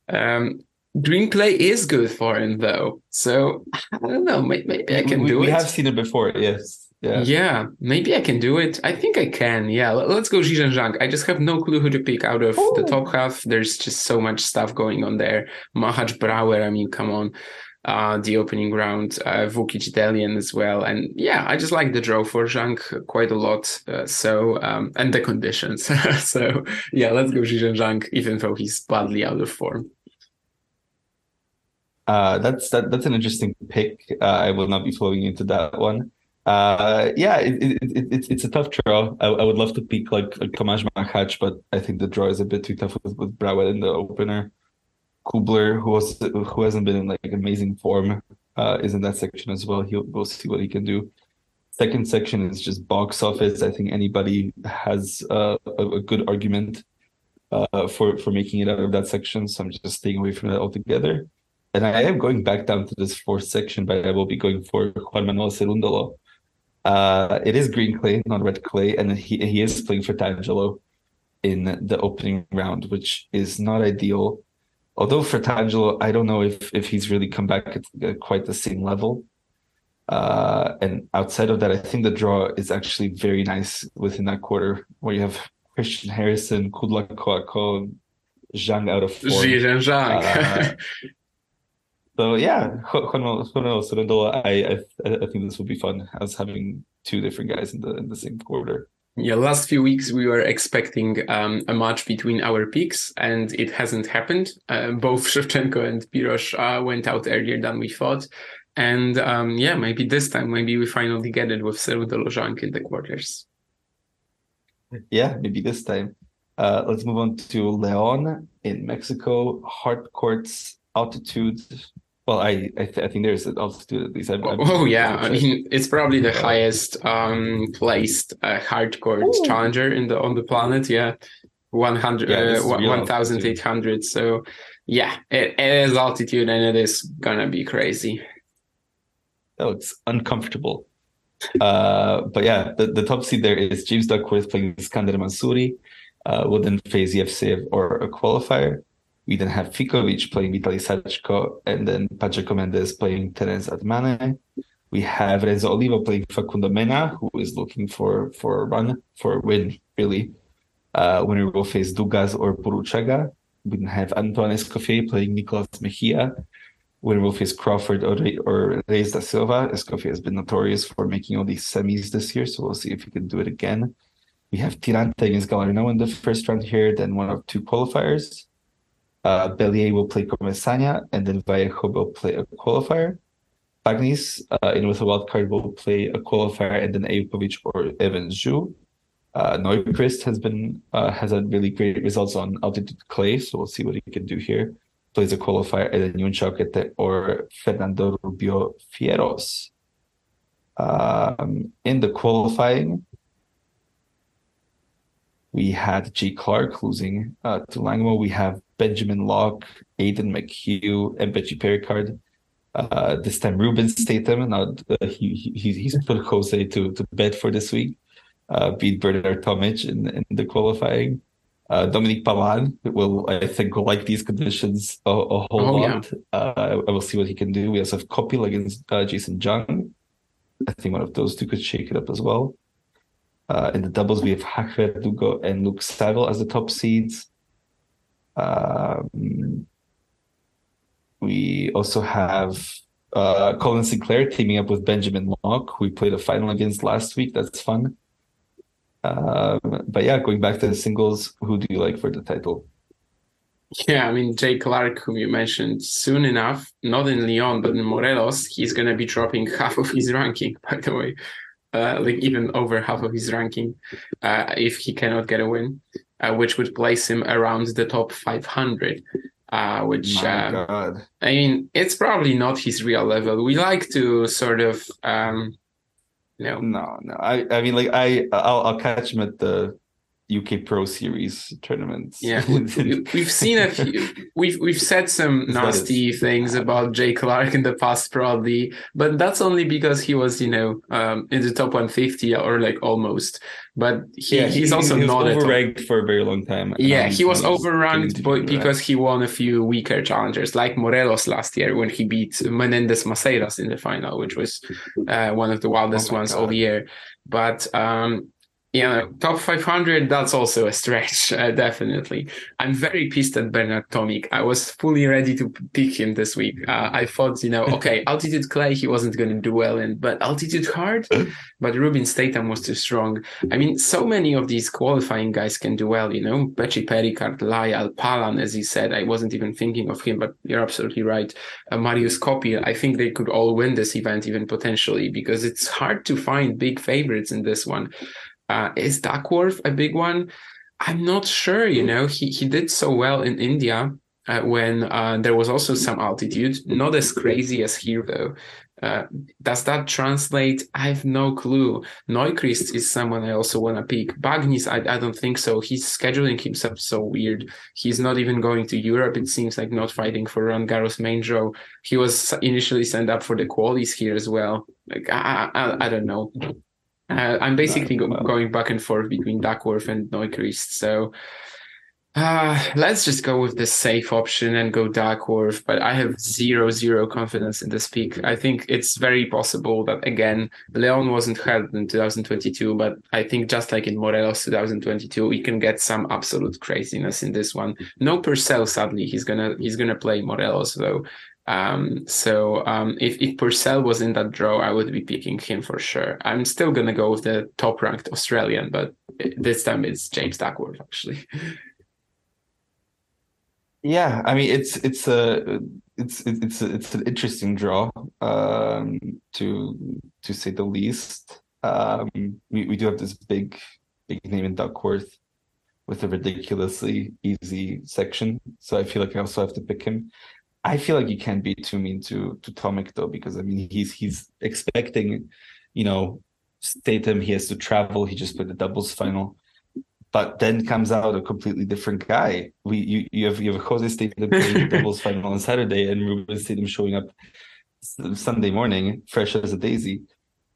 Um, green clay is good for him though, so I don't know. Maybe, maybe I can we, do we it. We have seen it before, yes. Yeah. yeah, maybe I can do it. I think I can. Yeah, let's go Zhizhen Zhang. I just have no clue who to pick out of Ooh. the top half. There's just so much stuff going on there. Machac Brouwer, I mean, come on uh, the opening round, uh, Vukic Dellien as well. And yeah, I just like the draw for Zhang quite a lot. Uh, so, um, and the conditions. so yeah, let's go Zhizhen Zhang, even though he's badly out of form. Uh, that's that, that's an interesting pick. Uh, I will not be flowing into that one. Uh, yeah, it, it, it, it's it's a tough draw. I, I would love to pick like, like Tomas Machac, but I think the draw is a bit too tough with, with in the opener. Kubler, who was who hasn't been in like amazing form, uh, is in that section as well. He'll we'll see what he can do. Second section is just box office. I think anybody has uh, a, a, good argument uh, for for making it out of that section. So I'm just staying away from that altogether. And I am going back down to this fourth section, but I will be going for Juan Manuel Cerundolo. Uh, it is green clay, not red clay, and he he is playing Fratangelo in the opening round, which is not ideal although Fratangelo, I don't know if if he's really come back at quite the same level. Uh, and outside of that, I think the draw is actually very nice within that quarter, where you have Christian Harrison, Kudla Couacaud, Zhang out of form. Zhang. Uh, so yeah, I, I I think this will be fun as having two different guys in the in the same quarter. Yeah, last few weeks we were expecting um, a match between our picks, and it hasn't happened. Uh, both Shevchenko and Piros uh, went out earlier than we thought. And um, yeah, maybe this time, maybe we finally get it with Cerundolo Zhang in the quarters. Yeah, maybe this time. Uh, let's move on to Leon in Mexico. Hard courts, altitude, well, I I, th- I think there's an altitude at least. I've, I've oh yeah, I mean it's probably the highest um, placed uh, hard court Ooh. challenger in the on the planet. Yeah, one hundred, yeah, uh, one thousand eight hundred. So yeah, it, it is altitude and it is gonna be crazy. Oh, it's uncomfortable. uh, but yeah, the, the top seed there is James Duckworth playing Skander Mansouri. Uh, will then face Yevseyev or a qualifier. We then have Ficovich playing Vitaly Sachko, and then Pacheco Mendez playing Terence Atmane. We have Renzo Olivo playing Facundo Mena, who is looking for for a run, for a win, really. Uh, we will face Dougaz or Burruchaga. We have Antoine Escoffier playing Nicolas Mejia. Winner will face Crawford or, or Reis da Silva. Escoffier has been notorious for making all these semis this year, so we'll see if he can do it again. We have Tirante against Galarneau in the first round here, then one of two qualifiers. Uh, Bellier will play Comesaña, and then Vallejo will play a qualifier. Bagnis, uh, in with a wild card, will play a qualifier, and then Ajukovic or Evans Zhu. Uh, Neuchrist has been uh, has had really great results on altitude clay, so we'll see what he can do here. Plays a qualifier, and then Yun Chauquete or Fernando Rubio Fierros. Um, in the qualifying, we had G. Clarke losing uh, to Langmo. We have Benjamin Lock, Aidan McHugh, and Mpetshi Perricard. Uh, this time Ruben Statham, now uh, he, he, he's put Jose to, to bed for this week. Uh, beat Bernard Tomic in, in the qualifying. Uh, Dominik Palan will, I think, will like these conditions a, a whole oh, lot. Yeah. Uh, I will see what he can do. We also have Copil against uh, Jason Jung. I think one of those two could shake it up as well. Uh, in the doubles, we have Hach Verdugo and Luke Saville as the top seeds. Um, we also have uh, Colin Sinclair teaming up with Benjamin Lock, we played a final against last week. That's fun. Um, but yeah, going back to the singles, who do you like for the title? Yeah, I mean, Jay Clarke, whom you mentioned, soon enough, not in Leon but in Morelos, he's going to be dropping half of his ranking, by the way, uh, like even over half of his ranking uh, if he cannot get a win, uh, which would place him around the top 500 uh, which uh, I mean, it's probably not his real level. We like to sort of, um, you know, no, no. I, I mean, like I, I'll, I'll catch him at the UK Pro Series tournaments. Yeah, we've seen a few. We've we've said some nasty things about Jay Clarke in the past, probably, but that's only because he was, you know, um, in the top 150 or like almost. But he, yeah, he's he, also he not overranked for a very long time. Yeah, he was overranked but because he won a few weaker challengers, like Morelos last year when he beat Menendez Maceiras in the final, which was uh, one of the wildest oh ones God. all year. But um, yeah, top 500, that's also a stretch, uh, definitely. I'm very pissed at Bernard Tomic. I was fully ready to pick him this week. Uh, I thought, you know, okay, altitude clay, he wasn't going to do well in, but altitude hard, but Ruben Statham was too strong. I mean, so many of these qualifying guys can do well, you know, Mpetshi Perricard, Lyall, Palan, as he said. I wasn't even thinking of him, but you're absolutely right. Uh, Marius Copil, I think they could all win this event, even potentially, because it's hard to find big favorites in this one. Uh, is Duckworth a big one? I'm not sure. You know, he he did so well in India uh, when uh, there was also some altitude, not as crazy as here though. Uh, does that translate? I have no clue. Neuchrist is someone I also want to pick. Bagnis, I, I don't think so. He's scheduling himself so weird. He's not even going to Europe. It seems like not fighting for Roland Garros main draw. He was initially sent up for the qualies here as well. Like I, I, I don't know. Uh, I'm basically go- going back and forth between Duckworth and Neuchrist. So uh, let's just go with the safe option and go Duckworth. But I have zero, zero confidence in this pick. I think it's very possible that, again, Leon wasn't held in 2022, but I think just like in Morelos 2022, we can get some absolute craziness in this one. No Purcell, sadly. He's gonna he's gonna play Morelos though. Um, so um, if, if Purcell was in that draw, I would be picking him for sure. I'm still gonna go with the top ranked Australian, but this time it's James Duckworth actually. Yeah, I mean it's it's a it's it's it's an interesting draw um, to to say the least. Um, we we do have this big big name in Duckworth with a ridiculously easy section, so I feel like I also have to pick him. I feel like you can't be too mean to to Tomic though, because I mean he's he's expecting, you know, Statham. He has to travel. He just played the doubles final, but then comes out a completely different guy. We you you have you have Jose Statham playing the doubles final on Saturday, and Ruben Statham showing up Sunday morning, fresh as a daisy,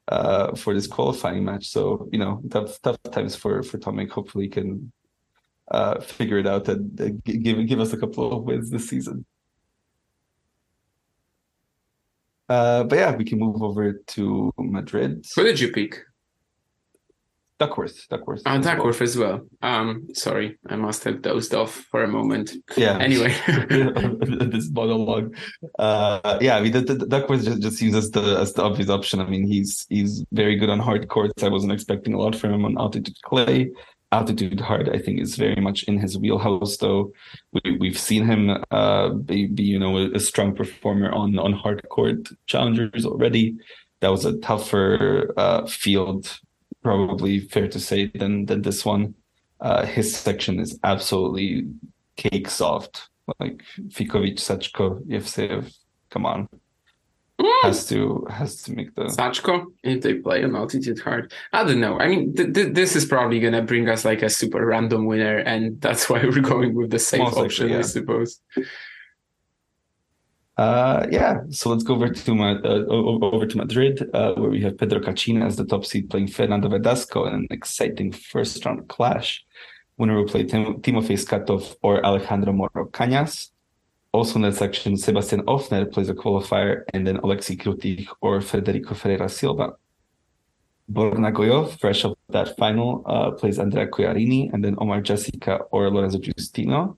uh, for this qualifying match. So you know, tough tough times for for Tomic. Hopefully, he can uh, figure it out and uh, give give us a couple of wins this season. Uh, but yeah, we can move over to Madrid. Who did you pick? Duckworth, Duckworth. Oh, Duckworth as well. Um, sorry, I must have dozed off for a moment. Yeah. Anyway, this monologue. Uh, yeah, I mean, the, the, Duckworth just, just seems as the as the obvious option. I mean, he's he's very good on hard courts. I wasn't expecting a lot from him on altitude clay. Altitude hard, I think, is very much in his wheelhouse. Though we we've seen him uh, be, be you know a, strong performer on on hard court challengers already. That was a tougher uh, field probably fair to say than than this one. Uh, his section is absolutely cake soft. Like Ficovich, Sachko, Yevseyev, come on. Has to has to make the Sachko if they play on altitude hard. I don't know. I mean, th- th- this is probably gonna bring us like a super random winner, and that's why we're going with the safe Most option, likely, yeah. I suppose. Uh, yeah, so let's go over to uh, over to Madrid, uh, where we have Pedro Cachin as the top seed playing Fernando Verdasco in an exciting first round clash. Winner will play Tim- Timofey Skatov or Alejandro Moro Cañas. Also in that section, Sebastian Ofner plays a qualifier, and then Alexei Krutykh or Federico Ferreira Silva. Borna Gojo, fresh off that final, uh, plays Andrea Collarini, and then Omar Jasika or Lorenzo Giustino.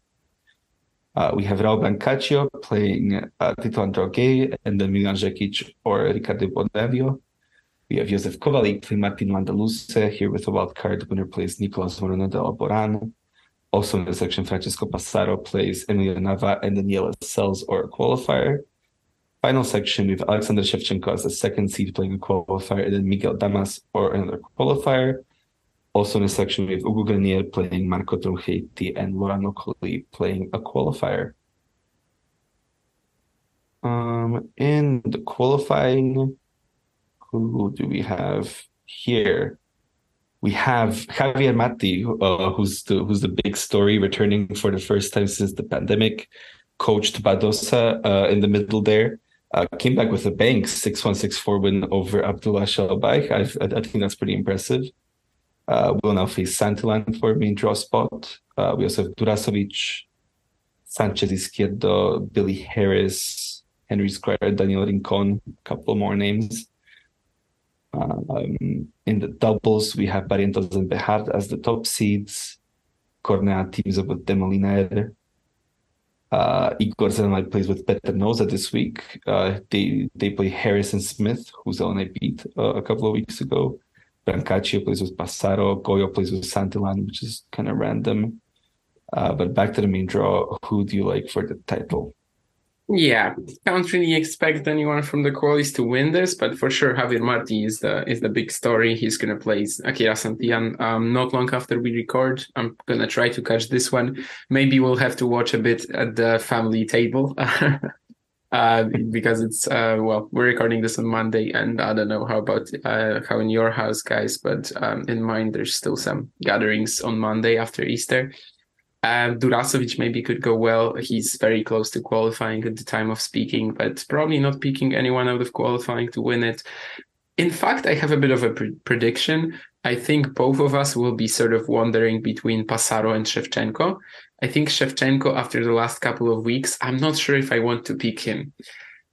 Uh, we have Raul Brancaccio playing uh, Tito Androge and then Milan Zekic or Ricardo Bonadio. We have Josef Kovalik playing Martin Landaluce here with a wild card winner plays Nicolas Moreno de Alboran. Also in the section, Francesco Passaro plays Emilio Nava and Daniela Sells or a qualifier. Final section, we have Alexander Shevchenko as the second seed playing a qualifier, and then Miguel Damas or another qualifier. Also in the section, we have Hugo Grenier playing Marco Trungelliti and Laurent Colli playing a qualifier. Um, in the qualifying, who do we have here? We have Javier Martí, uh, who's the who's the big story, returning for the first time since the pandemic. Coached Badosa uh, in the middle there. Uh, came back with a bang, six one six four win over Abdullah Shelbayh. I, I think that's pretty impressive. Uh, we'll now face Santillan for main draw spot. Uh, we also have Durasovic, Sanchez Izquierdo, Billy Harris, Henry Squire, Daniel Rincon, a couple more names. Um, in the doubles, we have Barrientos and Behar as the top seeds. Cornea teams up with Demoliner. Uh, Igor Zelenay plays with Peter Nouza this week. Uh, they they play Harrison Smith, who's one I beat uh, a couple of weeks ago. Brancaccio plays with Passaro, Gojo plays with Santillan, which is kind of random. Uh, but back to the main draw, who do you like for the title? Yeah, can't really expect anyone from the qualies to win this, but for sure Javier Martí is the is the big story. He's gonna play Akira Santillan um, not long after we record. I'm gonna try to catch this one. Maybe we'll have to watch a bit at the family table. uh, because it's uh, well, we're recording this on Monday, and I don't know how about uh, how in your house, guys, but um, in mine there's still some gatherings on Monday after Easter. Um, Durasovic maybe could go well. He's very close to qualifying at the time of speaking, but probably not picking anyone out of qualifying to win it. In fact, I have a bit of a pre- prediction. I think both of us will be sort of wandering between Passaro and Shevchenko. I think Shevchenko, after the last couple of weeks, I'm not sure if I want to pick him.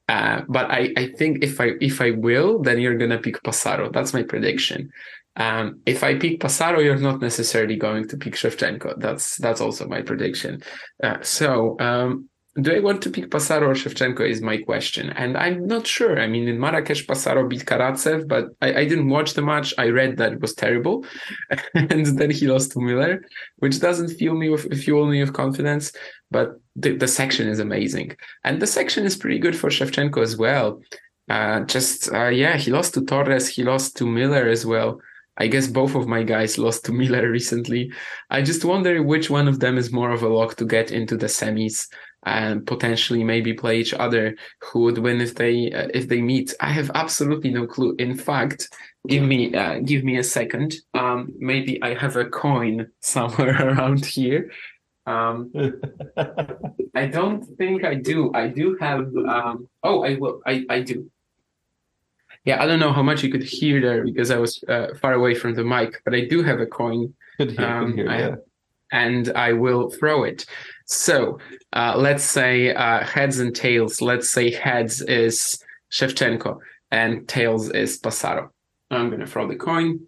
Uh, but I, I think if I if I will, then you're gonna pick Passaro. That's my prediction. Um, if I pick Passaro, you're not necessarily going to pick Shevchenko. That's that's also my prediction. Uh, so um, do I want to pick Passaro or Shevchenko is my question. And I'm not sure. I mean, in Marrakesh, Passaro beat Karatsev, but I, I didn't watch the match. I read that it was terrible. and then he lost to Muller, which doesn't fill me with fuel me with confidence. But the, the section is amazing. And the section is pretty good for Shevchenko as well. Uh, just, uh, yeah, he lost to Torres. He lost to Muller as well. I guess both of my guys lost to Muller recently. I just wonder which one of them is more of a lock to get into the semis and potentially maybe play each other who would win if they uh, if they meet. I have absolutely no clue. In fact give me uh, give me a second. Um maybe i have a coin somewhere around here. Um i don't think i do. I do have um oh i will i i do yeah i don't know how much you could hear there because i was uh, far away from the mic but i do have a coin good hear, um, hear, yeah. and i will throw it so uh, let's say uh, heads and tails. Let's say heads is Shevchenko and tails is Passaro. I'm going to throw the coin.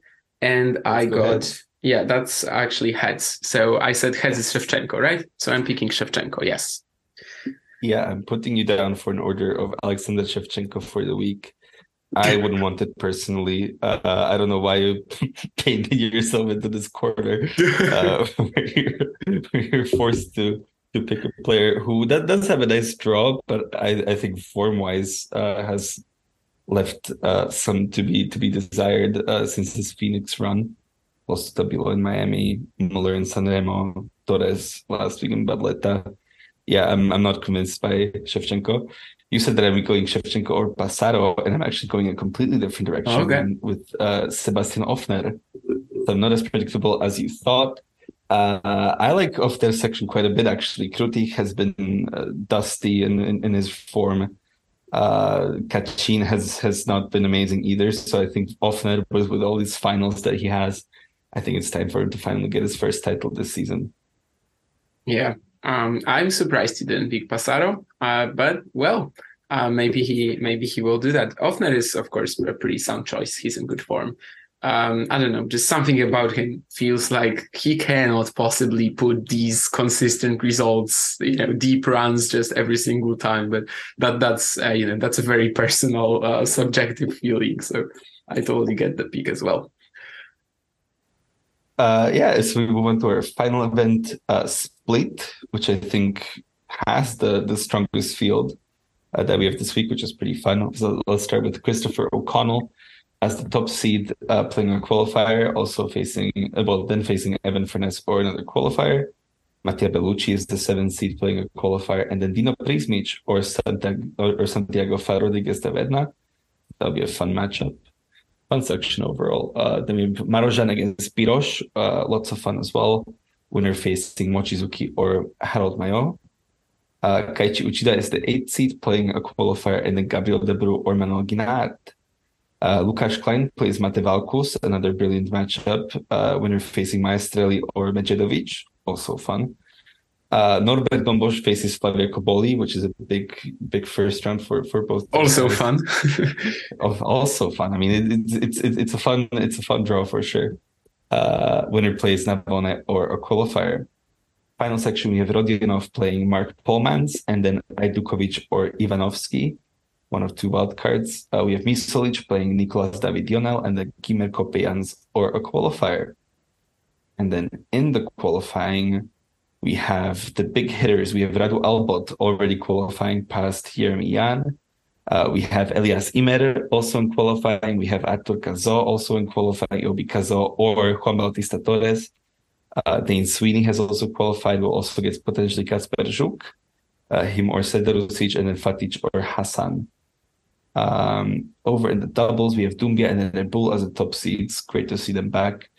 and I go got ahead. yeah, that's actually heads. So I said heads is Shevchenko, right? So I'm picking Shevchenko. Yes. Yeah, I'm putting you down for an order of Alexander Shevchenko for the week. I wouldn't want it personally. Uh, I don't know why you painted yourself into this corner uh, where, you're, where you're forced to to pick a player who that does have a nice draw, but I, I think form wise uh, has left uh, some to be to be desired uh, since his Phoenix run. Lost to Tabilo in Miami, Muller in Sanremo, Torres last week in Barletta. Yeah, I'm I'm not convinced by Shevchenko. You said that I'm going Shevchenko or Passaro, and I'm actually going a completely different direction Okay. with uh, Sebastian Ofner. So I'm not as predictable as you thought. Uh, I like Ofner's section quite a bit, actually. Krutykh has been uh, dusty in, in, in his form. Uh, Cachin has has not been amazing either. So I think Ofner, with, with all these finals that he has, I think it's time for him to finally get his first title this season. Yeah. Um, I'm surprised he didn't pick Passaro, uh, but well, uh, maybe he maybe he will do that. Ofner is of course a pretty sound choice. He's in good form. Um, I don't know, just something about him feels like he cannot possibly put these consistent results, you know, deep runs just every single time. But that that's uh, you know that's a very personal, uh, subjective feeling. So I totally get the pick as well. Uh, yeah, so we move on to our final event, uh, Split, which I think has the the strongest field uh, that we have this week, which is pretty fun. So let's start with Christopher O'Connell as the top seed, uh, playing a qualifier, also facing uh, well, then facing Evan Furness or another qualifier. Mattia Bellucci is the seventh seed playing a qualifier, and then Dino Prizmic or Santiago or, Santiago Rodriguez Taverna. That'll be a fun matchup fun section overall. Uh, then we have Marozsan against Piros, uh, lots of fun as well. Winner facing Mochizuki or Harold Mayot. Uh, Kaichi Uchida is the eighth seed playing a qualifier, and then Gabriel Debru or Manuel Guinard. Uh, Lukáš Klein plays Mate Valkusz, another brilliant matchup. Uh, winner facing Maestrelli or Medjedovic, also fun. Uh, Norbert Gombos faces Flavio Cobolli, which is a big, big first round for for both. Also fun. Of- also fun. I mean, it, it's it's it's a fun it's a fun draw for sure. Uh, winner plays Navone or a qualifier. Final section we have Rodionov playing Mark Polmans and then Ajdukovic or Ivanovsky, one of two wild cards. Uh, we have Misolic playing Nicolas David Ionel and then Kimmer Coppejans or a qualifier. And then in the qualifying, we have the big hitters. We have Radu Albot already qualifying past Jeremy Jahn. Uh, we have Elias Ymer also in qualifying. We have Artur Cazaux also in qualifying, Obi Cazó or Juan Bautista Torres. Uh, Dane Sweeney has also qualified. We'll also get potentially Kacper Zhuk, uh, him or Serdarusic, and then Fatic or Hassan. Um, over in the doubles, we have Doumbia and then Reboul as the top seeds. Great to see them back.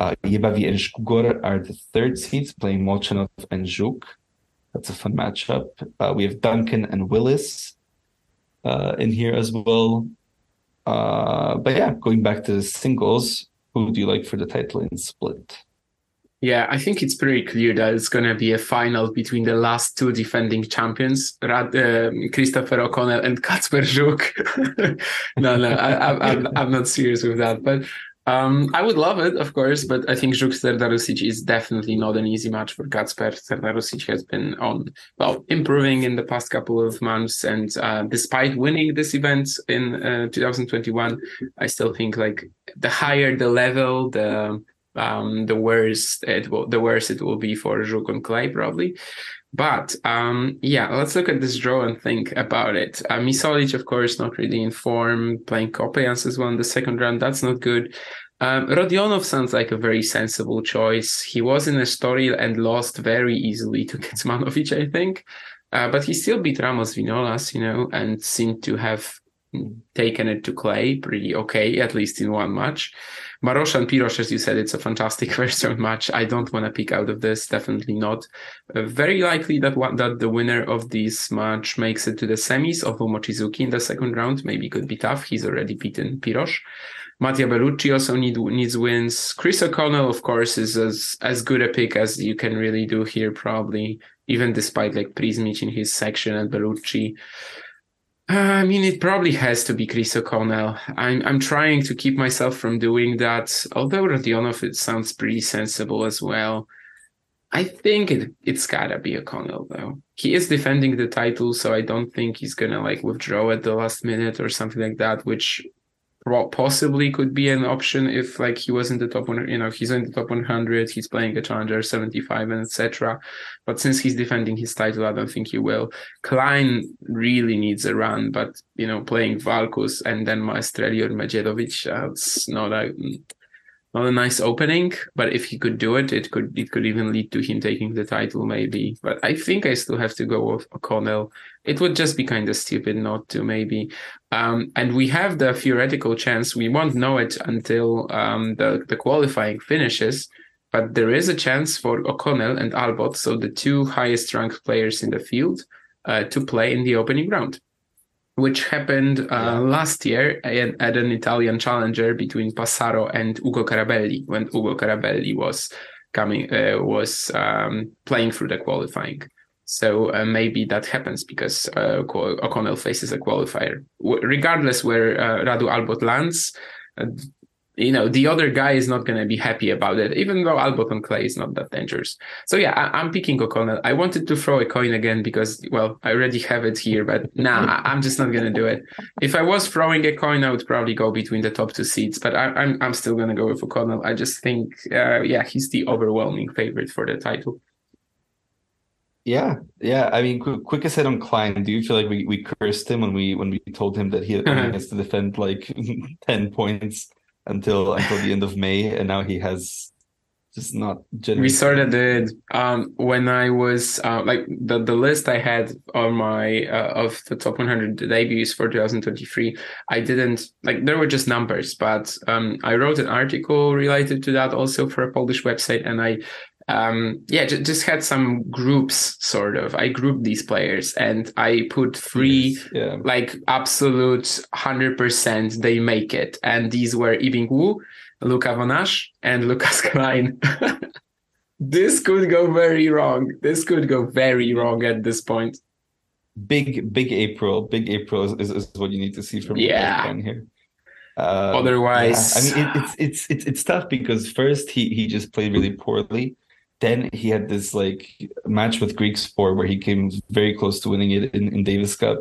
Uh, Jebavy and Skugor are the third seeds, playing Molchanov and Zhuk. That's a fun matchup. Uh, we have Duncan and Willis uh, in here as well. Uh, but yeah, going back to the singles, who do you like for the title in split? Yeah, I think it's pretty clear that it's going to be a final between the last two defending champions, Rad, um Christopher O'Connell and Kacper Zhuk. no, no, I, I'm, I'm not serious with that. But um, I would love it, of course. But I think Zhuk Serdarusic is definitely not an easy match for Kacper. Serdarusic has been on, well, improving in the past couple of months. And uh, despite winning this event in uh, 2021, I still think like the higher the level, the um, the worse it will the worse it will be for Zhuk and Clay probably. But um, yeah, let's look at this draw and think about it. Uh, Misolic, of course, not really in form, playing Coppejans as well in the second round. That's not good. Um, Rodionov sounds like a very sensible choice. He was in Estoril and lost very easily to Kecmanovic, I think. Uh, but he still beat Ramos Vinolas, you know, and seemed to have taken it to Clay pretty okay, at least in one match. Marosh and Piros, as you said, it's a fantastic first round match. I don't want to pick out of this, definitely not. Uh, very likely that one, that the winner of this match makes it to the semis, although Mochizuki in the second round maybe could be tough. He's already beaten Piros. Mattia Bellucci also need, needs wins. Chris O'Connell, of course, is as, as good a pick as you can really do here, probably, even despite like Prizmic in his section and Bellucci. Uh, I mean, it probably has to be Chris O'Connell. I'm I'm trying to keep myself from doing that. Although Rodionov, it sounds pretty sensible as well. I think it it's gotta be O'Connell though. He is defending the title, so I don't think he's gonna like withdraw at the last minute or something like that, which possibly could be an option if like he was in the top one you know he's in the top 100 he's playing a challenger 75 and etc but since he's defending his title i don't think he will. Klein really needs a run but you know playing valkusz and then maestrelli or medjedovic that's not a not a nice opening, but if he could do it, it could it could even lead to him taking the title, maybe. But I think I still have to go with O'Connell. It would just be kind of stupid not to, maybe. Um, and we have the theoretical chance. We won't know it until um, the the qualifying finishes. But there is a chance for O'Connell and Albot, so the two highest ranked players in the field, uh, to play in the opening round which happened uh, last year at, at, an Italian challenger between Passaro and Ugo Carabelli when Ugo Carabelli was coming uh, was um, playing through the qualifying. So uh, maybe that happens because uh, O'Connell faces a qualifier. W- regardless where uh, Radu Albot lands, uh, you know the other guy is not going to be happy about it even though albot on clay is not that dangerous so yeah I, am picking o'connell i wanted to throw a coin again because well i already have it here but nah i'm just not going to do it if i was throwing a coin i would probably go between the top two seats but I, am I'm, I'm still going to go with o'connell i just think uh, yeah he's the overwhelming favorite for the title yeah, yeah. I mean, quick, quick aside on Klein. Do you feel like we, we cursed him when we when we told him that he has to defend like ten points until until the end of May, and now he has just not. We sort of did. Um, when I was uh, like the the list I had on my uh, of the top 100 debuts for 2023, I didn't like there were just numbers, but um, I wrote an article related to that also for a Polish website, and I um, yeah, j- just had some groups sort of. I grouped these players and I put three yes, yeah. like absolute hundred percent they make it, and these were Yibing Wu, Luca Van Assche, and Lucas Klein. this could go very wrong. This could go very wrong at this point. Big, big April. Big April is, is what you need to see from yeah. here. Um, Otherwise, yeah. I mean, it, it's it's it's it's tough because first he he just played really poorly then he had this like match with Griekspoor where he came very close to winning it in, in Davis Cup.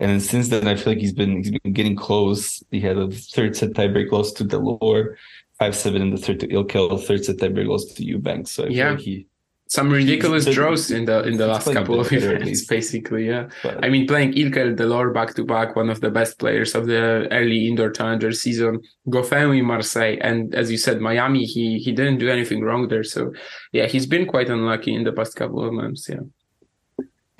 And then since then, I feel like he's been he's been getting close. He had a third set tiebreak loss to De Loore, five seven in the third to Ilkel, third set tiebreak loss to Eubanks. So I yeah. like he some ridiculous draws in the in the last couple of events, basically. Yeah, but, I mean, playing Ilkel De Loore back to back, one of the best players of the early indoor challenger season. Goffin in Marseille, and as you said, Miami. He he didn't do anything wrong there. So yeah, he's been quite unlucky in the past couple of months. Yeah.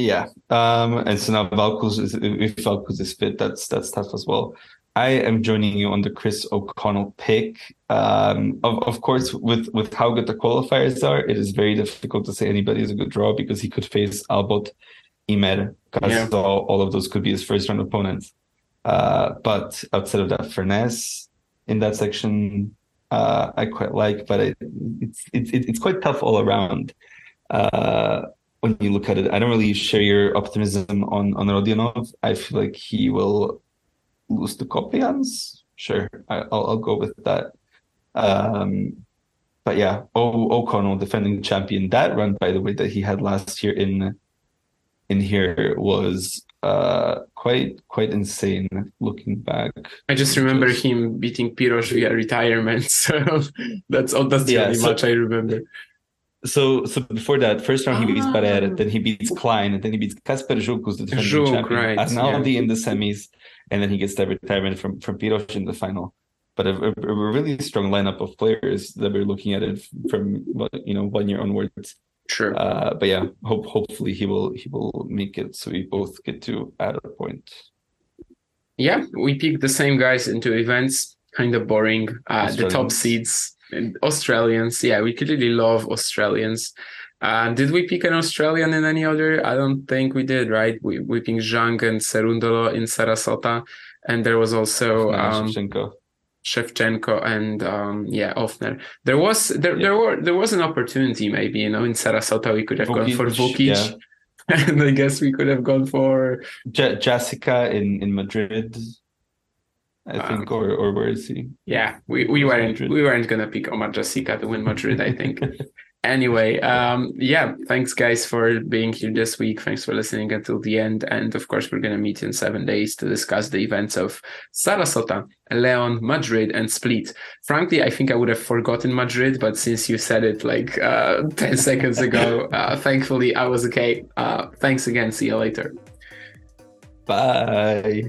Yeah, um, and so now Valkusz is if Valkusz is fit, that's that's tough as well. I am joining you on the Chris O'Connell pick. Um, of, of course, with, with how good the qualifiers are, it is very difficult to say anybody is a good draw because he could face Albot, Ymer, because yeah. all, all of those could be his first round opponents. Uh, but outside of that, Furness in that section, uh, I quite like, but it, it's, it's, it's quite tough all around. Uh, when you look at it, I don't really share your optimism on, on Rodionov. I feel like he will lose to Coppejans. Sure, I, will I'll go with that. Um, but yeah, o- O'Connell, defending champion. That run, by the way, that he had last year in in here was uh quite quite insane looking back. I just remember just... him beating Piros via retirement. So that's all that's the yeah, only so, match I remember. So so before that, first round he beats ah. Barrera, then he beats Klein, and then he beats Kacper Żuk, who's the defending Żuk, champion. Right, Arnaldi yeah. in the semis and then he gets that retirement from from Piros in the final. But a, a, a, really strong lineup of players that we're looking at it from you know one year onwards. Sure. Uh, but yeah, hope hopefully he will he will make it so we both get to add a point. Yeah, we pick the same guys into events. Kind of boring. Uh, the top seeds, Australians. Yeah, we clearly love Australians. Uh, did we pick an Australian in any other? I don't think we did, right? We we picked Zhang and Cerundolo in Sarasota, and there was also um, Shevchenko. Shevchenko and um, yeah, Ofner. There was there yeah. there were there was an opportunity maybe you know in Sarasota we could have Vukic, gone for Vukic. Yeah. and I guess we could have gone for Je- Jasika in in Madrid. I Wow. think, or or where is he? yeah. We we weren't Madrid. we weren't gonna pick Omar Jasika to win Madrid. I think. Anyway, um, yeah, thanks guys for being here this week. Thanks for listening until the end. And of course, we're going to meet in seven days to discuss the events of Sarasota, Leon, Madrid, and Split. Frankly, I think I would have forgotten Madrid, but since you said it like uh, 10 seconds ago, uh, thankfully I was okay. Uh, thanks again. See you later. Bye.